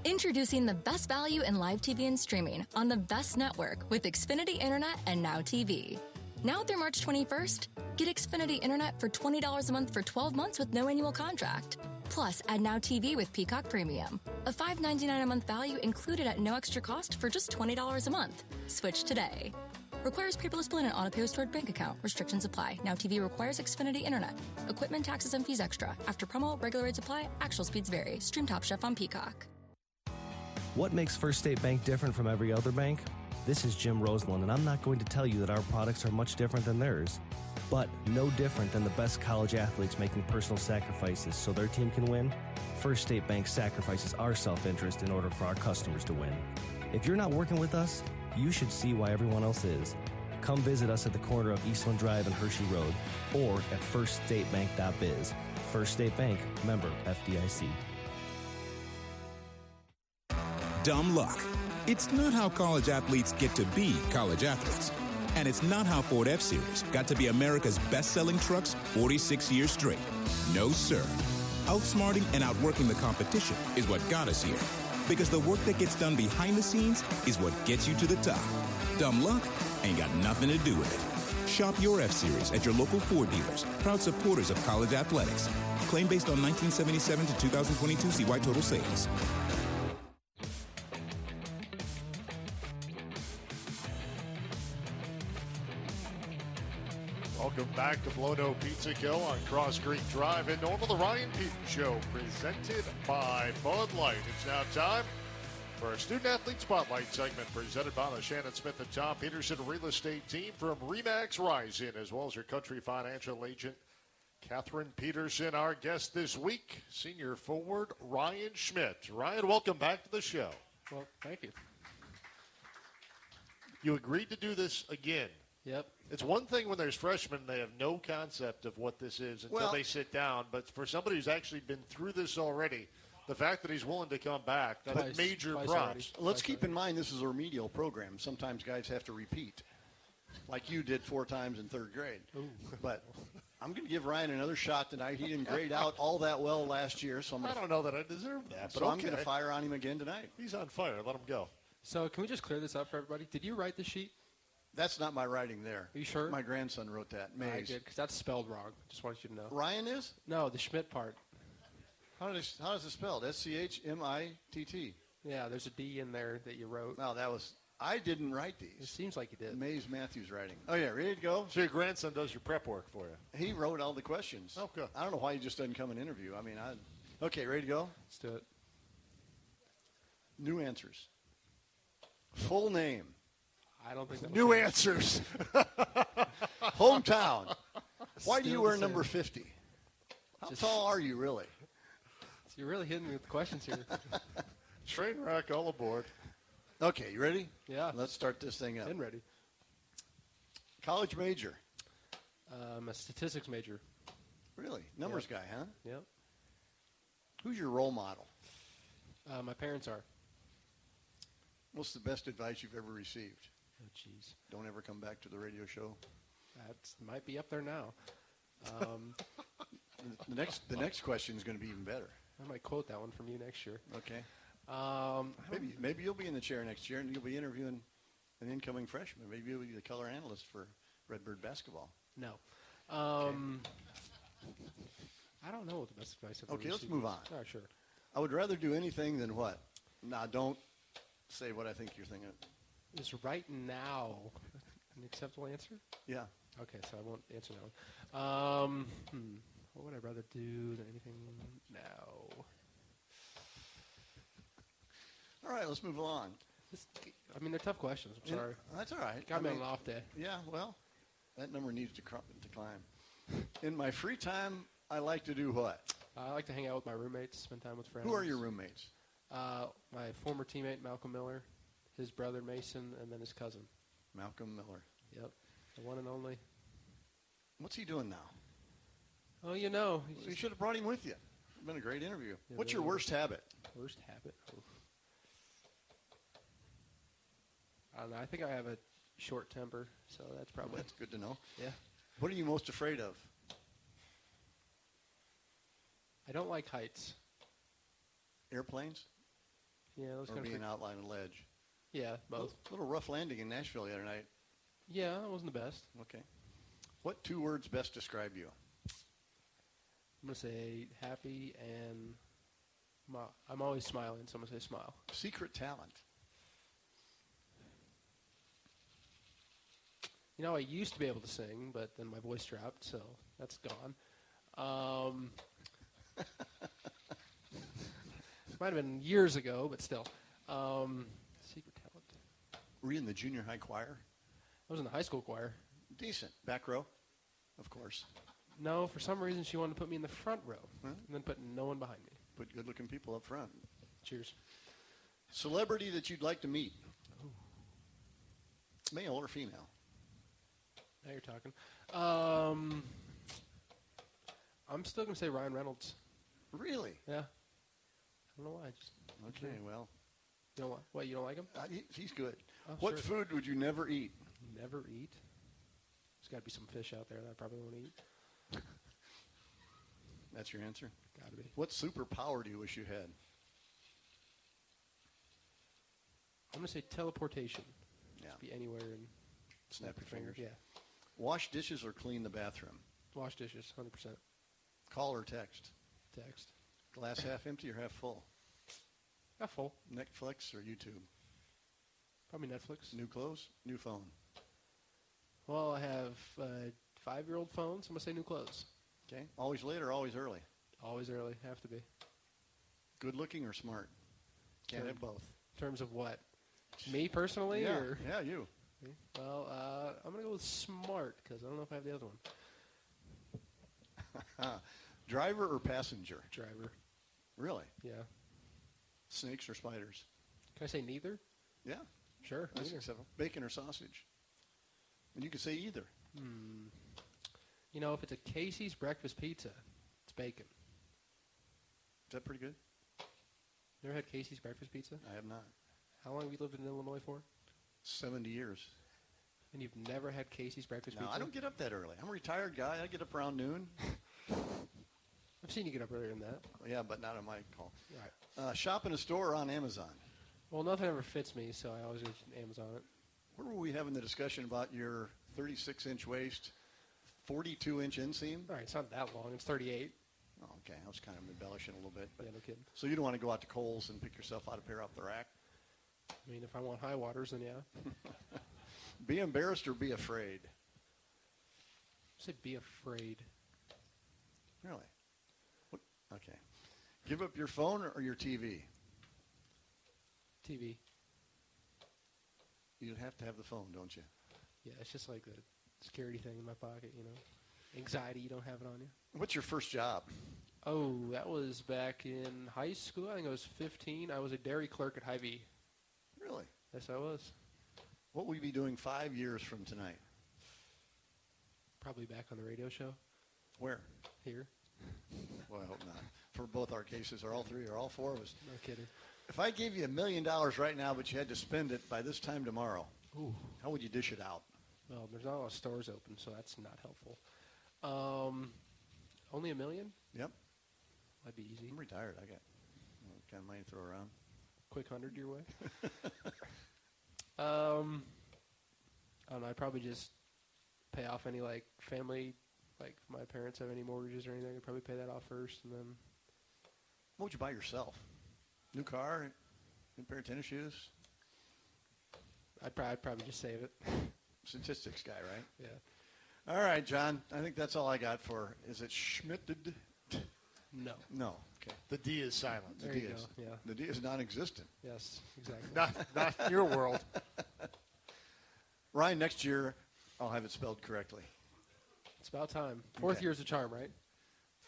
Introducing the best value in live TV and streaming on the best network with Xfinity Internet and Now TV. Now through March 21st, get Xfinity Internet for $20 a month for 12 months with no annual contract. Plus, add Now TV with Peacock Premium. A $5.99 a month value included at no extra cost for just $20 a month. Switch today. Requires paperless billing and auto pay stored bank account. Restrictions apply. Now TV requires Xfinity Internet. Equipment, taxes, and fees extra. After promo, regular rates apply. Actual speeds vary. Stream Top Chef on Peacock. What makes First State Bank different from every other bank? This is Jim Roseland, and I'm not going to tell you that our products are much different than theirs, but no different than the best college athletes making personal sacrifices so their team can win. First State Bank sacrifices our self interest in order for our customers to win. If you're not working with us, you should see why everyone else is. Come visit us at the corner of Eastland Drive and Hershey Road or at firststatebank.biz. First State Bank, member FDIC. Dumb luck. It's not how college athletes get to be college athletes. And it's not how Ford F Series got to be America's best selling trucks 46 years straight. No, sir. Outsmarting and outworking the competition is what got us here. Because the work that gets done behind the scenes is what gets you to the top. Dumb luck ain't got nothing to do with it. Shop your F Series at your local Ford dealers, proud supporters of college athletics. Claim based on 1977 to 2022 CY total sales. Welcome back to Blono Pizza Co. on Cross Creek Drive in Normal, the Ryan Pedon Show, presented by Bud Light. It's now time for our Student Athlete Spotlight segment, presented by the Shannon Smith and Tom Peterson Real Estate Team from Remax Rising, as well as your country financial agent, Catherine Peterson, our guest this week, senior forward Ryan Schmidt. Ryan, welcome back to the show. Well, thank you. You agreed to do this again. Yep. It's one thing when there's freshmen, they have no concept of what this is until Well- they sit down. But for somebody who's actually been through this already, the fact that he's willing to come back, that's Twice- major twice props. Let's keep in mind this is a remedial program. Sometimes guys have to repeat, like you did four times in third grade. But I'm going to give Ryan another shot tonight. He didn't grade out all that well last year, so I'm gonna, I don't know that I deserve that, so but I'm going to fire on him again tonight. He's on fire. Let him go. So can we just clear this up for everybody? Did you write the sheet? That's not my writing there. Are you sure? My grandson wrote that. All right, Mays. good, because that's spelled wrong. Just wanted you to know. Ryan is? No, the Schmidt part. How, did it, how is it spelled? S C H M I T T. Yeah, there's a D in there that you wrote. No, that was. I didn't write these. It seems like you did. Mays Matthews writing. Oh yeah, ready to go? So your grandson does your prep work for you. He wrote all the questions. Oh, okay. I don't know why he just doesn't come and interview. I mean, I. Okay, ready to go? Let's do it. New answers. Full name. I don't think that New answers. <laughs> Hometown. Why do Still you the wear same. number 50? How Just- tall are you really? So <laughs> you're really hitting me with questions here. <laughs> Train wreck all aboard. Okay, you ready? Yeah. Let's start this thing up. and ready. College major. Um, a statistics major. Really? Numbers guy, huh? Yep. Who's your role model? Uh, my parents are. What's the best advice you've ever received? Oh, jeez. Don't ever come back to the radio show. That might be up there now. Um, <laughs> The next, the next question is going to be even better. I might quote that one from you next year. Okay. Um, Maybe, maybe you'll be in the chair next year, and you'll be interviewing an incoming freshman. Maybe you'll be the color analyst for Redbird basketball. No. Um, I don't know what the best advice I've ever Okay, let's move on. All right, sure. I would rather do anything than what? Now, don't say what I think you're thinking. Is right now an acceptable answer? Yeah. Okay, so I won't answer that one. Um, hmm, what would I rather do than anything now? All right, let's move along. This, I mean, they're tough questions. I'm Yeah, sorry. that's all right. Got I me mean- on an off day. Yeah, well, that number needs to, cr- to climb. In my free time, I like to do what? I like to hang out with my roommates, spend time with friends. Who are your roommates? Uh, my former teammate Malcolm Miller, his brother Mason, and then his cousin. Malcolm Miller. Yep, the one and only. What's he doing now? Oh, you know, he's You should have brought him with you. It's been a great interview. Yeah, What's your worst habit? Worst habit? I don't know. I think I have a short temper, so that's probably. That's good to know. Yeah. What are you most afraid of? I don't like heights. Airplanes? Yeah, those or kind being of. out on a ledge? Yeah, both. A little rough landing in Nashville the other night. Yeah, that wasn't the best. Okay. What two words best describe you? I'm gonna say happy and. I'm always smiling, so I'm gonna say smile. Secret talent. You know, I used to be able to sing, but then my voice dropped, so that's gone. Um, <laughs> might have been years ago, but still. Um. Were you in the junior high choir? I was in the high school choir. Decent. Back row, of course. No, for some reason she wanted to put me in the front row, Huh? and then put no one behind me. Put good-looking people up front. Cheers. Celebrity that you'd like to meet? Male or female? Now you're talking. Um, I'm still gonna say Ryan Reynolds. Really? Yeah. I don't know why. I just Okay, well, you don't like what? You don't like him? uh, he, he's good. Oh, what sure. food would you never eat? Never eat. There's got to be some fish out there that I probably won't eat. <laughs> That's your answer? Got to be. What superpower do you wish you had? I'm gonna say teleportation. Yeah. Just be anywhere and Snap your fingers. Yeah. Wash dishes or clean the bathroom? Wash dishes, hundred percent. Call or text? Text. Glass half empty or half full? Half full. Netflix or YouTube? Probably Netflix. New clothes, new phone. Well, I have a five-year-old phone, so I'm gonna say new clothes. Okay. Always late or always early? Always early. Have to be. Good looking or smart? Can't Term- have both. In terms of what? Me personally, Yeah, or yeah, you. Well, uh, I'm gonna go with smart because I don't know if I have the other one. <laughs> Driver or passenger? Driver. Really? Yeah. Snakes or spiders? Can I say neither? Yeah. Sure. That's acceptable. Bacon or sausage? And you could say either. Hmm. You know, if it's a Casey's breakfast pizza, it's bacon. Is that pretty good? Never had Casey's breakfast pizza? I have not. How long have you lived in Illinois for? 70 years. And you've never had Casey's breakfast pizza? No, pizza? I don't get up that early. I'm a retired guy. I get up around noon. <laughs> I've seen you get up earlier than that. Yeah, but not on my call. Right. Uh, shop in a store or on Amazon? Well, nothing ever fits me, so I always use Amazon it. Where were we having the discussion about your 36 inch waist, 42 inch inseam? All right, it's not that long. It's 38. Oh, okay, I was kind of embellishing a little bit. But Yeah, no kidding. So you don't want to go out to Kohl's and pick yourself out a pair off the rack? I mean, if I want high waters, then yeah. <laughs> Be embarrassed or be afraid? say be afraid. Really? What? Okay. Give up your phone or your TV? TV. You'd have to have the phone, don't you? Yeah, it's just like a security thing in my pocket, you know. Anxiety, you don't have it on you. What's your first job? Oh, that was back in high school. I think I was 15. I was a dairy clerk at Hy-Vee. Really? Yes, I was. What will you be doing five years from tonight? Probably back on the radio show Where? here. Well, I hope not. For both our cases, or all three, or all four of us. No kidding. If I gave you a million dollars right now, but you had to spend it by this time tomorrow, Ooh. how would you dish it out? Well, there's not a lot of stores open, so that's not helpful. Um, only a million? Yep. That'd be easy. I'm retired. I got kind of money to throw around. Quick hundred your way. <laughs> um, I don't know. I'd probably just pay off any like family, like if my parents have any mortgages or anything. I'd probably pay that off first, and then What would you buy yourself? New car, new pair of tennis shoes. I'd, probably I'd probably just save it. <laughs> Statistics guy, right? Yeah. All right, John. I think that's all I got for. Is it Schmitted? No. No. Okay. The D is silent. The There D you is. go, yeah. The D is non-existent. Yes, exactly. <laughs> Not, not your world. <laughs> Ryan, next year I'll have it spelled correctly. It's about time. Fourth Okay. year's a charm, right?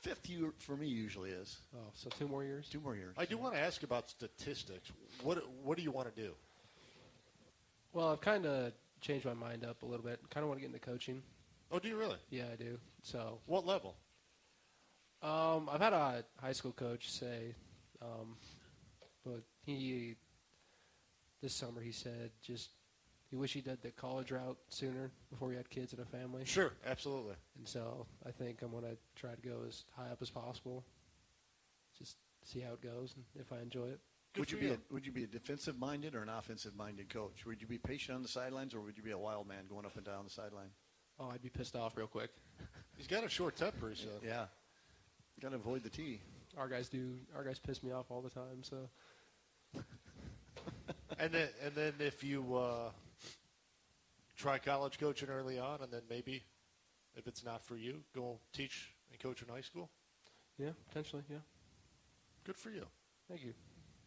Fifth year for me usually is. Oh, so two more years. Two more years. I do want to ask about statistics. What What do you want to do? Well, I've kind of changed my mind up a little bit. Kind of want to get into coaching. Oh, do you really? Yeah, I do. So, What level? um, I've had a high school coach say, um, but he this summer he said just he wish he did the college route sooner before you had kids and a family. Sure, absolutely. And so I think I'm going to try to go as high up as possible. Just see how it goes and if I enjoy it. would you be a, would you be a defensive minded or an offensive minded coach? Would you be patient on the sidelines or would you be a wild man going up and down the sideline? Oh, I'd be pissed off real quick. <laughs> He's got a short temper, he said. Yeah. Got to avoid the T. Our guys do. Our guys piss me off all the time. So. <laughs> and then and then if you uh, try college coaching early on, and then maybe if it's not for you, go teach and coach in high school. Yeah, potentially. Yeah. Good for you. Thank you.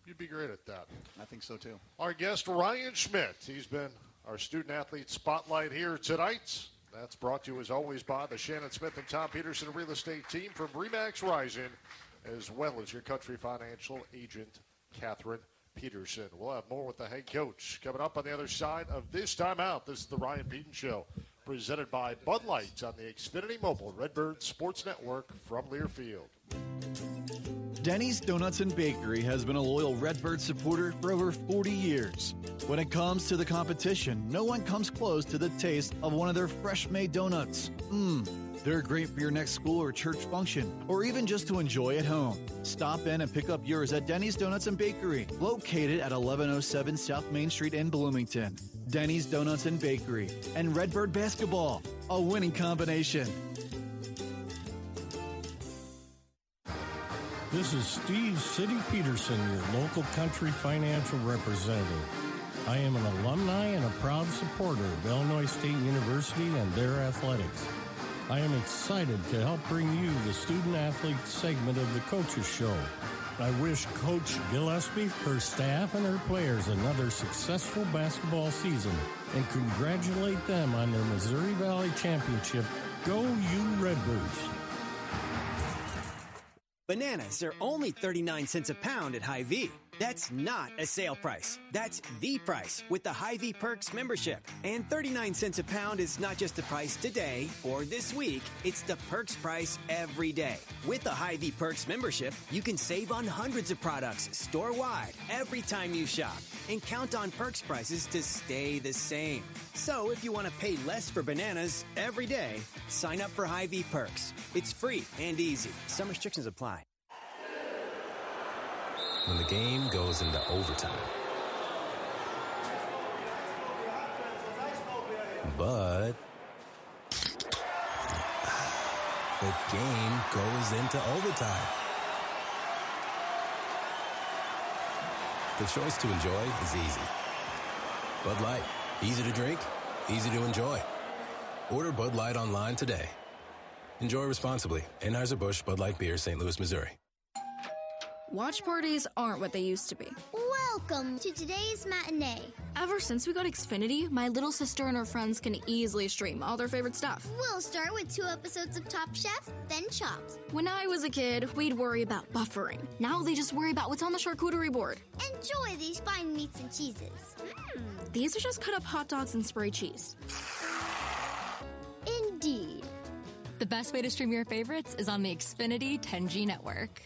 You'd be great at that. I think so too. Our guest Ryan Schmidt. He's been our student athlete spotlight here tonight. That's brought to you as always by the Shannon Smith and Tom Peterson real estate team from Remax Rising, as well as your country financial agent, Catherine Peterson. We'll have more with the head coach coming up on the other side of this timeout. This is the Ryan Pedon Show, presented by Bud Light on the Xfinity Mobile Redbird Sports Network from Learfield. Denny's Donuts and Bakery has been a loyal Redbird supporter for over 40 years. When it comes to the competition, no one comes close to the taste of one of their fresh made donuts. Mmm, they're great for your next school or church function, or even just to enjoy at home. Stop in and pick up yours at Denny's Donuts and Bakery, located at 1107 South Main Street in Bloomington. Denny's Donuts and Bakery and Redbird Basketball, a winning combination. This is Steve City Peterson, your local country financial representative. I am an alumni and a proud supporter of Illinois State University and their athletics. I am excited to help bring you the student athlete segment of the Coaches Show. I wish Coach Gillespie, her staff, and her players another successful basketball season and congratulate them on their Missouri Valley Championship. Go, you Redbirds! Bananas are only 39 cents a pound at Hy-Vee. That's not a sale price. That's the price with the Hy-Vee Perks membership. And 39 cents a pound is not just the price today or this week, it's the perks price every day. With the Hy-Vee Perks membership, you can save on hundreds of products store-wide every time you shop and count on perks prices to stay the same. So if you want to pay less for bananas every day, sign up for Hy-Vee Perks. It's free and easy. Some restrictions apply. When the game goes into overtime. But the game goes into overtime. The choice to enjoy is easy. Bud Light, easy to drink, easy to enjoy. Order Bud Light online today. Enjoy responsibly. Anheuser-Busch Bud Light Beer, St. Louis, Missouri. Watch parties aren't what they used to be. Welcome to today's matinee. Ever since we got Xfinity, my little sister and her friends can easily stream all their favorite stuff. We'll start with two episodes of Top Chef, then Chopped. When I was a kid, we'd worry about buffering. Now they just worry about what's on the charcuterie board. Enjoy these fine meats and cheeses. Mm. These are just cut up hot dogs and spray cheese. Indeed. The best way to stream your favorites is on the Xfinity 10G network.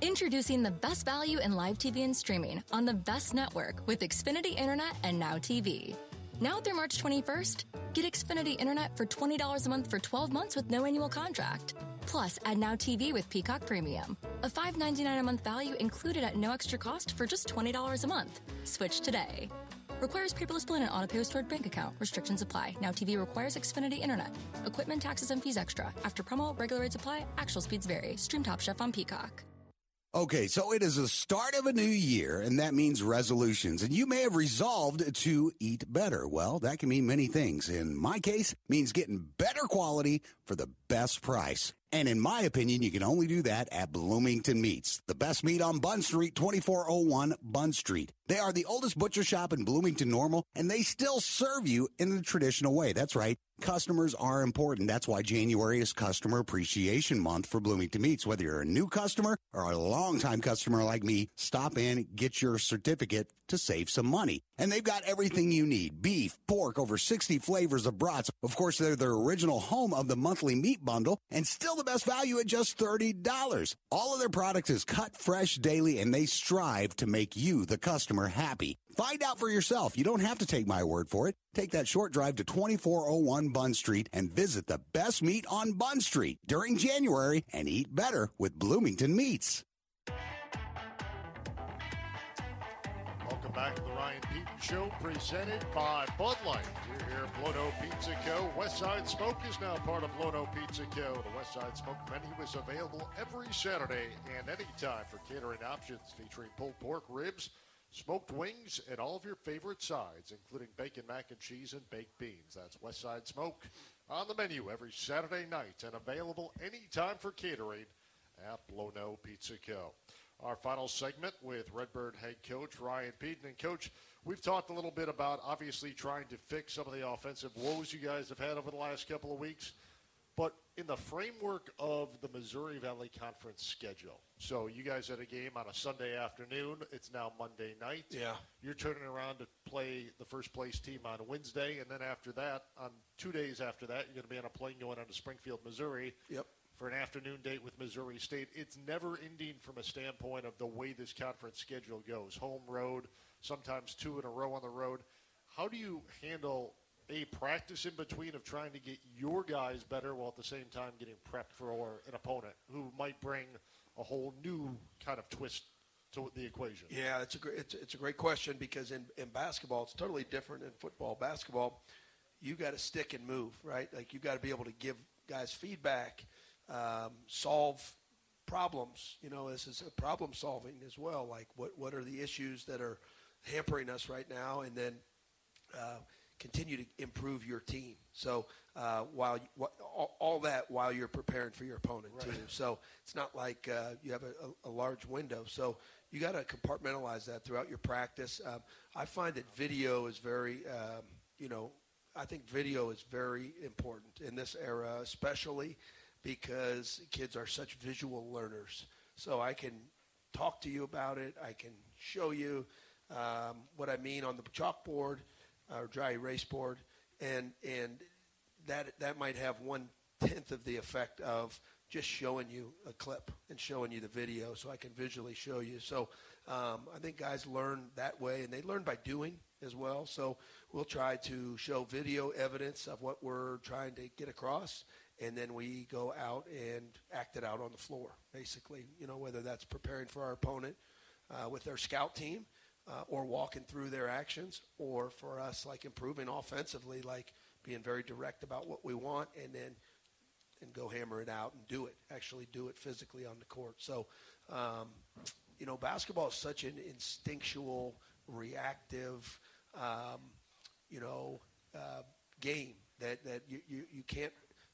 Introducing the best value in live TV and streaming on the best network with Xfinity Internet and Now TV. Now through March 21st, get Xfinity Internet for $20 a month for 12 months with no annual contract. Plus, add Now TV with Peacock Premium. A $5.99 a month value included at no extra cost for just $20 a month. Switch today. Requires paperless billing and auto pay stored bank account. Restrictions apply. Now TV requires Xfinity Internet. Equipment, taxes, and fees extra. After promo, regular rates apply. Actual speeds vary. Stream Top Chef on Peacock. Okay, so it is the start of a new year, and that means resolutions. And you may have resolved to eat better. Well, that can mean many things. In my case, means getting better quality for the best price. And in my opinion, you can only do that at Bloomington Meats, the best meat on Bunn Street, 2401 Bunn Street. They are the oldest butcher shop in Bloomington Normal, and they still serve you in the traditional way. That's right. Customers are important. That's why January is Customer Appreciation Month for Bloomington Meats. Whether you're a new customer or a longtime customer like me, stop in, get your certificate to save some money. And they've got everything you need. Beef, pork, over 60 flavors of brats. Of course, they're the original home of the monthly meat bundle and still the best value at just $30. All of their products is cut fresh daily and they strive to make you, the customer, happy. Find out for yourself. You don't have to take my word for it. Take that short drive to 2401 Bunn Street and visit the best meat on Bunn Street during January and eat better with Bloomington Meats. Welcome back to the Ryan Pedon Show, presented by Bud Light. We're here at Blono Pizza Co. West Side Smoke is now part of Blono Pizza Co. The West Side Smoke menu is available every Saturday and anytime for catering options featuring pulled pork ribs, smoked wings, and all of your favorite sides, including bacon, mac and cheese, and baked beans. That's West Side Smoke on the menu every Saturday night and available anytime for catering at Blono Pizza Co. Our final segment with Redbird head coach Ryan Pedon. And, coach, we've talked a little bit about obviously trying to fix some of the offensive woes you guys have had over the last couple of weeks. But in the framework of the Missouri Valley Conference schedule, so you guys had a game on a Sunday afternoon. It's now Monday night. Yeah. You're turning around to play the first place team on Wednesday, and then after that, on two days after that, you're going to be on a plane going on to Springfield, Missouri. Yep for an afternoon date with Missouri State. It's never ending from a standpoint of the way this conference schedule goes home, road, sometimes two in a row on the road. How do you handle a practice in between of trying to get your guys better while at the same time getting prepped for an opponent who might bring a whole new kind of twist to the equation? Yeah, it's a great, it's, it's a great question because in, in basketball, it's totally different than football. Basketball, you got to stick and move, right? Like you got to be able to give guys feedback um, solve problems. You know, this is problem solving as well. Like, what what are the issues that are hampering us right now, and then uh, continue to improve your team. So uh, while you, all, all, that while you're preparing for your opponent right. too. So it's not like uh, you have a, a, a, large window. So you got to compartmentalize that throughout your practice. Um, I find that video is very, um, you know, I think video is very important in this era, especially because kids are such visual learners. So I can talk to you about it. I can show you um, what I mean on the chalkboard or dry erase board, and and that that might have one tenth of the effect of just showing you a clip and showing you the video, so I can visually show you. So um, I think guys learn that way, and they learn by doing as well. So we'll try to show video evidence of what we're trying to get across and then we go out and act it out on the floor, basically. You know, whether that's preparing for our opponent uh, with their scout team, uh, or walking through their actions, or for us, like improving offensively, like being very direct about what we want, and then and go hammer it out and do it. Actually, do it physically on the court. So, um, you know, basketball is such an instinctual, reactive, um, you know, uh, game that that you, you, you can't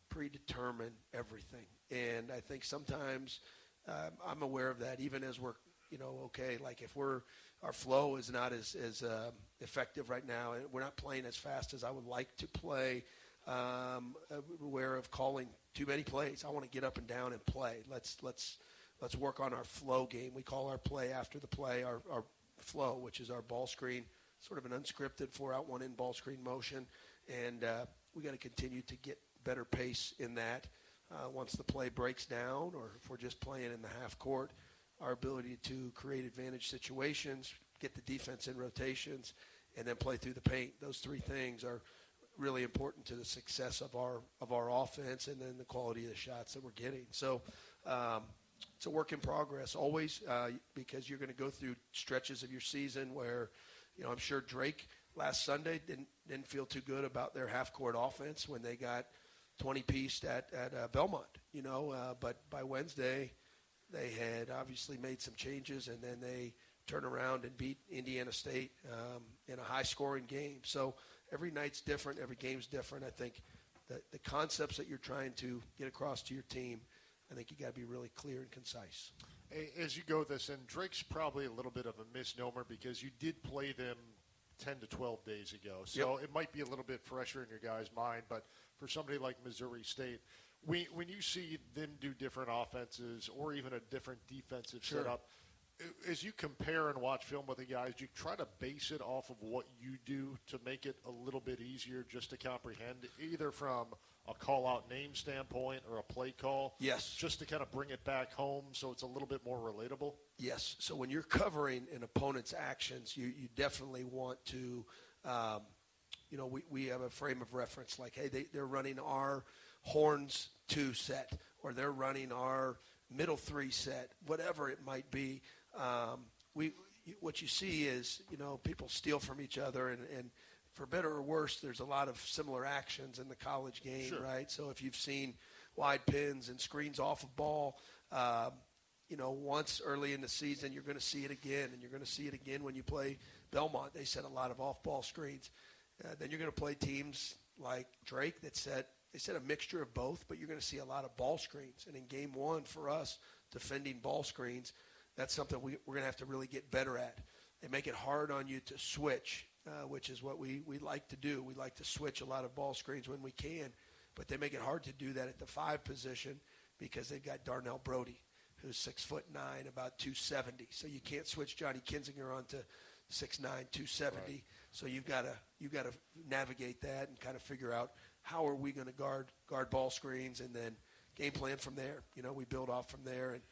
predetermine everything. And I think sometimes um, I'm aware of that, even as we're, you know, okay, like if we're, our flow is not as, as uh, effective right now, and we're not playing as fast as I would like to play. Um, aware of calling too many plays. I want to get up and down and play. Let's let's let's work on our flow game. We call our play after the play our, our flow, which is our ball screen, sort of an unscripted four out one in ball screen motion, and uh, we got to continue to get better pace in that. Uh, once the play breaks down, or if we're just playing in the half court, our ability to create advantage situations, get the defense in rotations, and then play through the paint. Those three things are really important to the success of our of our offense, and then the quality of the shots that we're getting. So. Um, it's a work in progress always uh, because you're going to go through stretches of your season where, you know, I'm sure Drake last Sunday didn't didn't feel too good about their half court offense when they got 20 pieced at, at uh, Belmont, you know, uh, but by Wednesday, they had obviously made some changes and then they turn around and beat Indiana State um, in a high scoring game. So every night's different, every game's different. I think the, the concepts that you're trying to get across to your team, I think you got to be really clear and concise. As you go this, and Drake's probably a little bit of a misnomer because you did play them 10 to 12 days ago. So yep. it might be a little bit fresher in your guys' mind, but for somebody like Missouri State, we, when you see them do different offenses or even a different defensive sure. setup, as you compare and watch film with the guys, you try to base it off of what you do to make it a little bit easier just to comprehend, either from a call out name standpoint or a play call. Yes. Just to kind of bring it back home so it's a little bit more relatable. Yes. So when you're covering an opponent's actions, you, you definitely want to, um, you know, we, we have a frame of reference like, hey, they, they're running our horns two set or they're running our middle three set, whatever it might be. Um, we what you see is you know people steal from each other, and, and for better or worse, there's a lot of similar actions in the college game, Sure. right? So if you've seen wide pins and screens off of ball. Um, you know, once early in the season, you're going to see it again, and you're going to see it again when you play Belmont. They set a lot of off-ball screens. Uh, then you're going to play teams like Drake that set they said a mixture of both, but you're going to see a lot of ball screens. And in game one, for us, defending ball screens, that's something we, we're going to have to really get better at. They make it hard on you to switch, uh, which is what we, we like to do. We like to switch a lot of ball screens when we can, but they make it hard to do that at the five position because they've got Darnell Brodie, who's six foot nine, about 270. So you can't switch Johnny Kinziger onto six nine, 270. So you've got to you've got to navigate that and kind of figure out how are we going to guard guard ball screens and then game plan from there. You know, we build off from there, and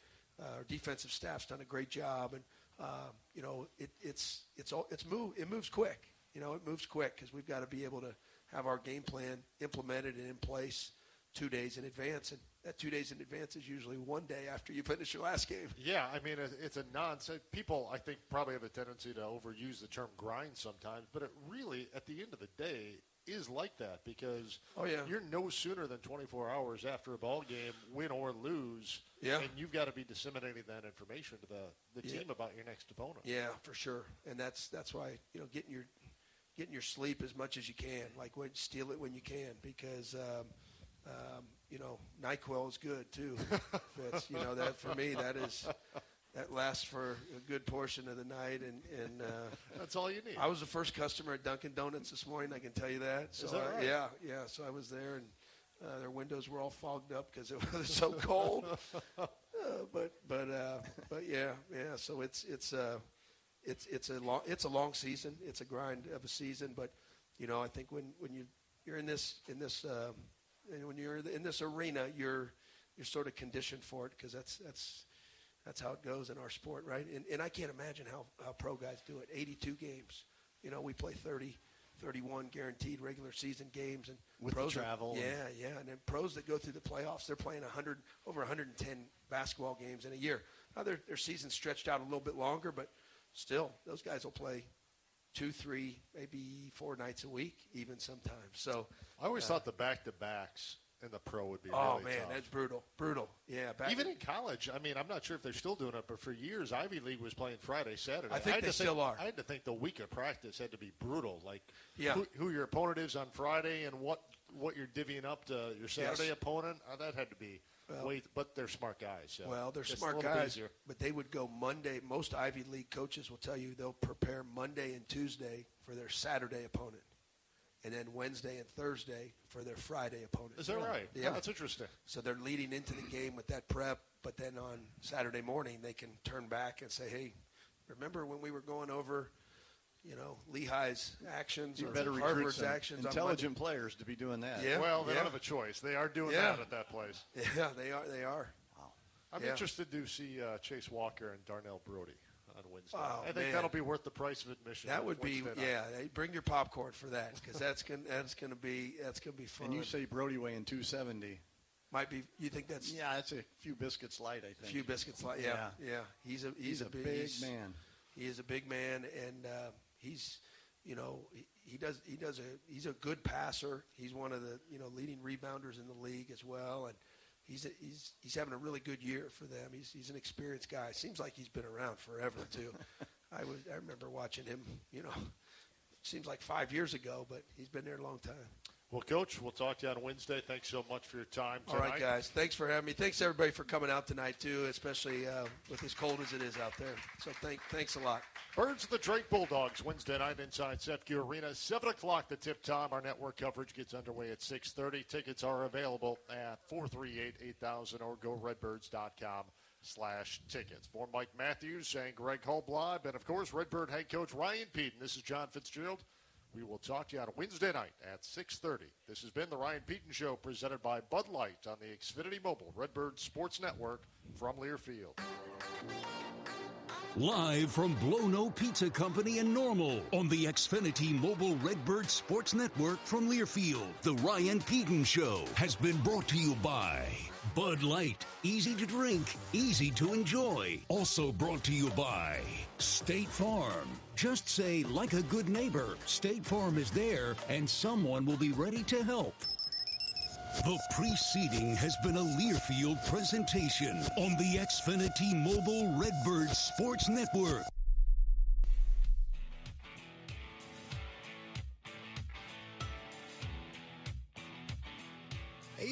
uh, our defensive staff's done a great job. And um, you know, it, it's it's all it's move it moves quick. You know, it moves quick because we've got to be able to have our game plan implemented and in place two days in advance. And that two days in advance is usually one day after you finish your last game. Yeah, I mean, it's a nonsense. People, I think, probably have a tendency to overuse the term grind sometimes, but it really, at the end of the day, is like that because Oh, yeah. you're no sooner than 24 hours after a ball game, win or lose, Yeah. and you've got to be disseminating that information to the, the Yeah. team about your next opponent. Yeah, for sure. And that's that's why you know getting your getting your sleep as much as you can. Like when steal it when you can because um, um, you know Nyquil is good too. Fitz. You know that for me that is that lasts for a good portion of the night and and uh, That's all you need. I was the first customer at Dunkin' Donuts this morning. I can tell you that. So Is that I- right? yeah, yeah. So I was there and. Uh, their windows were all fogged up because it <laughs> was so cold. <laughs> Uh, but but uh, but yeah yeah. So it's it's uh, it's it's a long it's a long season. It's a grind of a season. But you know I think when when you you're in this in this um, and when you're in this arena, you're you're sort of conditioned for it because that's that's that's how it goes in our sport, right? And and I can't imagine how how pro guys do it. 82 games. You know, we play 30. 31 guaranteed regular season games and With pros that- travel and- yeah, yeah, and then pros that go through the playoffs, they're playing 100 over 110 basketball games in a year. Now their their season's stretched out a little bit longer, but still, those guys will play two, three, maybe four nights a week, even sometimes. So I always uh, thought the back to backs in the pro would be Oh really man, tough. that's brutal, brutal. Yeah, Even in college, I mean, I'm not sure if they're still doing it, but for years, Ivy League was playing Friday, Saturday. I think had they to still are. I had to think the week of practice had to be brutal. Like, Yeah. who, who your opponent is on Friday and what what you're divvying up to your Saturday Yes. opponent. Uh, that had to be. Well- wait, but they're smart guys. So Well, they're smart guys, easier. but they would go Monday. Most Ivy League coaches will tell you they'll prepare Monday and Tuesday for their Saturday opponent, and then Wednesday and Thursday for their Friday opponent. Is that right? Yeah, That's interesting. So they're leading into the game with that prep, but then on Saturday morning they can turn back and say, "Hey, remember when we were going over, you know, Lehigh's actions You or better Harvard's some actions intelligent players to be doing that. Yeah. Well, they yeah. don't have a choice. They are doing Yeah. that at that place. <laughs> Yeah, they are. They are. Wow. I'm Yeah. interested to see uh, Chase Walker and Darnell Brodie on Wednesday. Oh, I think man. that'll be worth the price of admission. That on would be Wednesday night. yeah. Bring your popcorn for that because that's gonna that's gonna be that's gonna be fun. And you say Brodie weighing 270. might be. You think that's Yeah, that's a few biscuits light, I a think. few biscuits like yeah, yeah. He's a he's, He's a, a big, big he's- man. He is a big man, and uh, he's you know he, he does he does a he's a good passer. He's one of the you know leading rebounders in the league as well, and he's a, he's he's having a really good year for them. He's he's an experienced guy. Seems like he's been around forever too. <laughs> I was I remember watching him. You know, seems like five years ago, but he's been there a long time. Well, Coach, we'll talk to you on Wednesday. Thanks so much for your time All tonight. right, guys. Thanks for having me. Thanks everybody for coming out tonight too, especially uh, with as cold as it is out there. So thank thanks a lot. Birds of the Drake Bulldogs Wednesday night inside CEFCU Arena, seven o'clock. The tip time. Our network coverage gets underway at six thirty. Tickets are available at four three eight eight thousand or go redbirds.com slash tickets. For Mike Matthews and Greg Holblaub, and of course Redbird head coach Ryan Pedon. This is John Fitzgerald. We will talk to you on Wednesday night at 6.30. This has been the Ryan Pedon Show presented by Bud Light on the Xfinity Mobile Redbird Sports Network from Learfield. Live from Blono Pizza Company in Normal on the Xfinity Mobile Redbird Sports Network from Learfield, the Ryan Pedon Show has been brought to you by Bud Light, easy to drink, easy to enjoy. Also brought to you by State Farm. Just say, like a good neighbor, State Farm is there and someone will be ready to help. The preceding has been a Learfield presentation on the Xfinity Mobile Redbird Sports Network.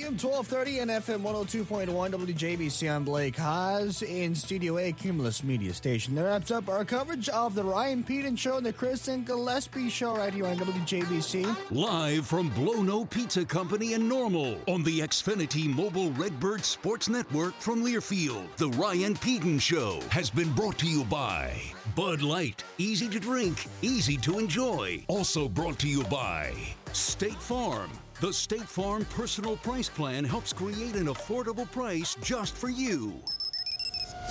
AM 1230 and FM 102.1 WJBC. I'm Blake Haas in Studio A, Cumulus Media Station. That wraps up our coverage of the Ryan Pedon Show and the Kristen Gillespie Show right here on WJBC. Live from Blow Pizza Company in Normal on the Xfinity Mobile Redbird Sports Network from Learfield. The Ryan Pedon Show has been brought to you by Bud Light, easy to drink, easy to enjoy. Also brought to you by State Farm. The State Farm Personal Price Plan helps create an affordable price just for you.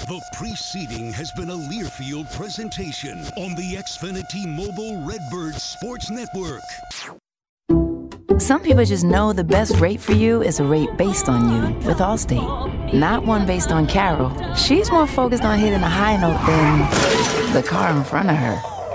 The preceding has been a Learfield presentation on the Xfinity Mobile Redbird Sports Network. Some people just know the best rate for you is a rate based on you with Allstate, not one based on Carol. She's more focused on hitting a high note than the car in front of her.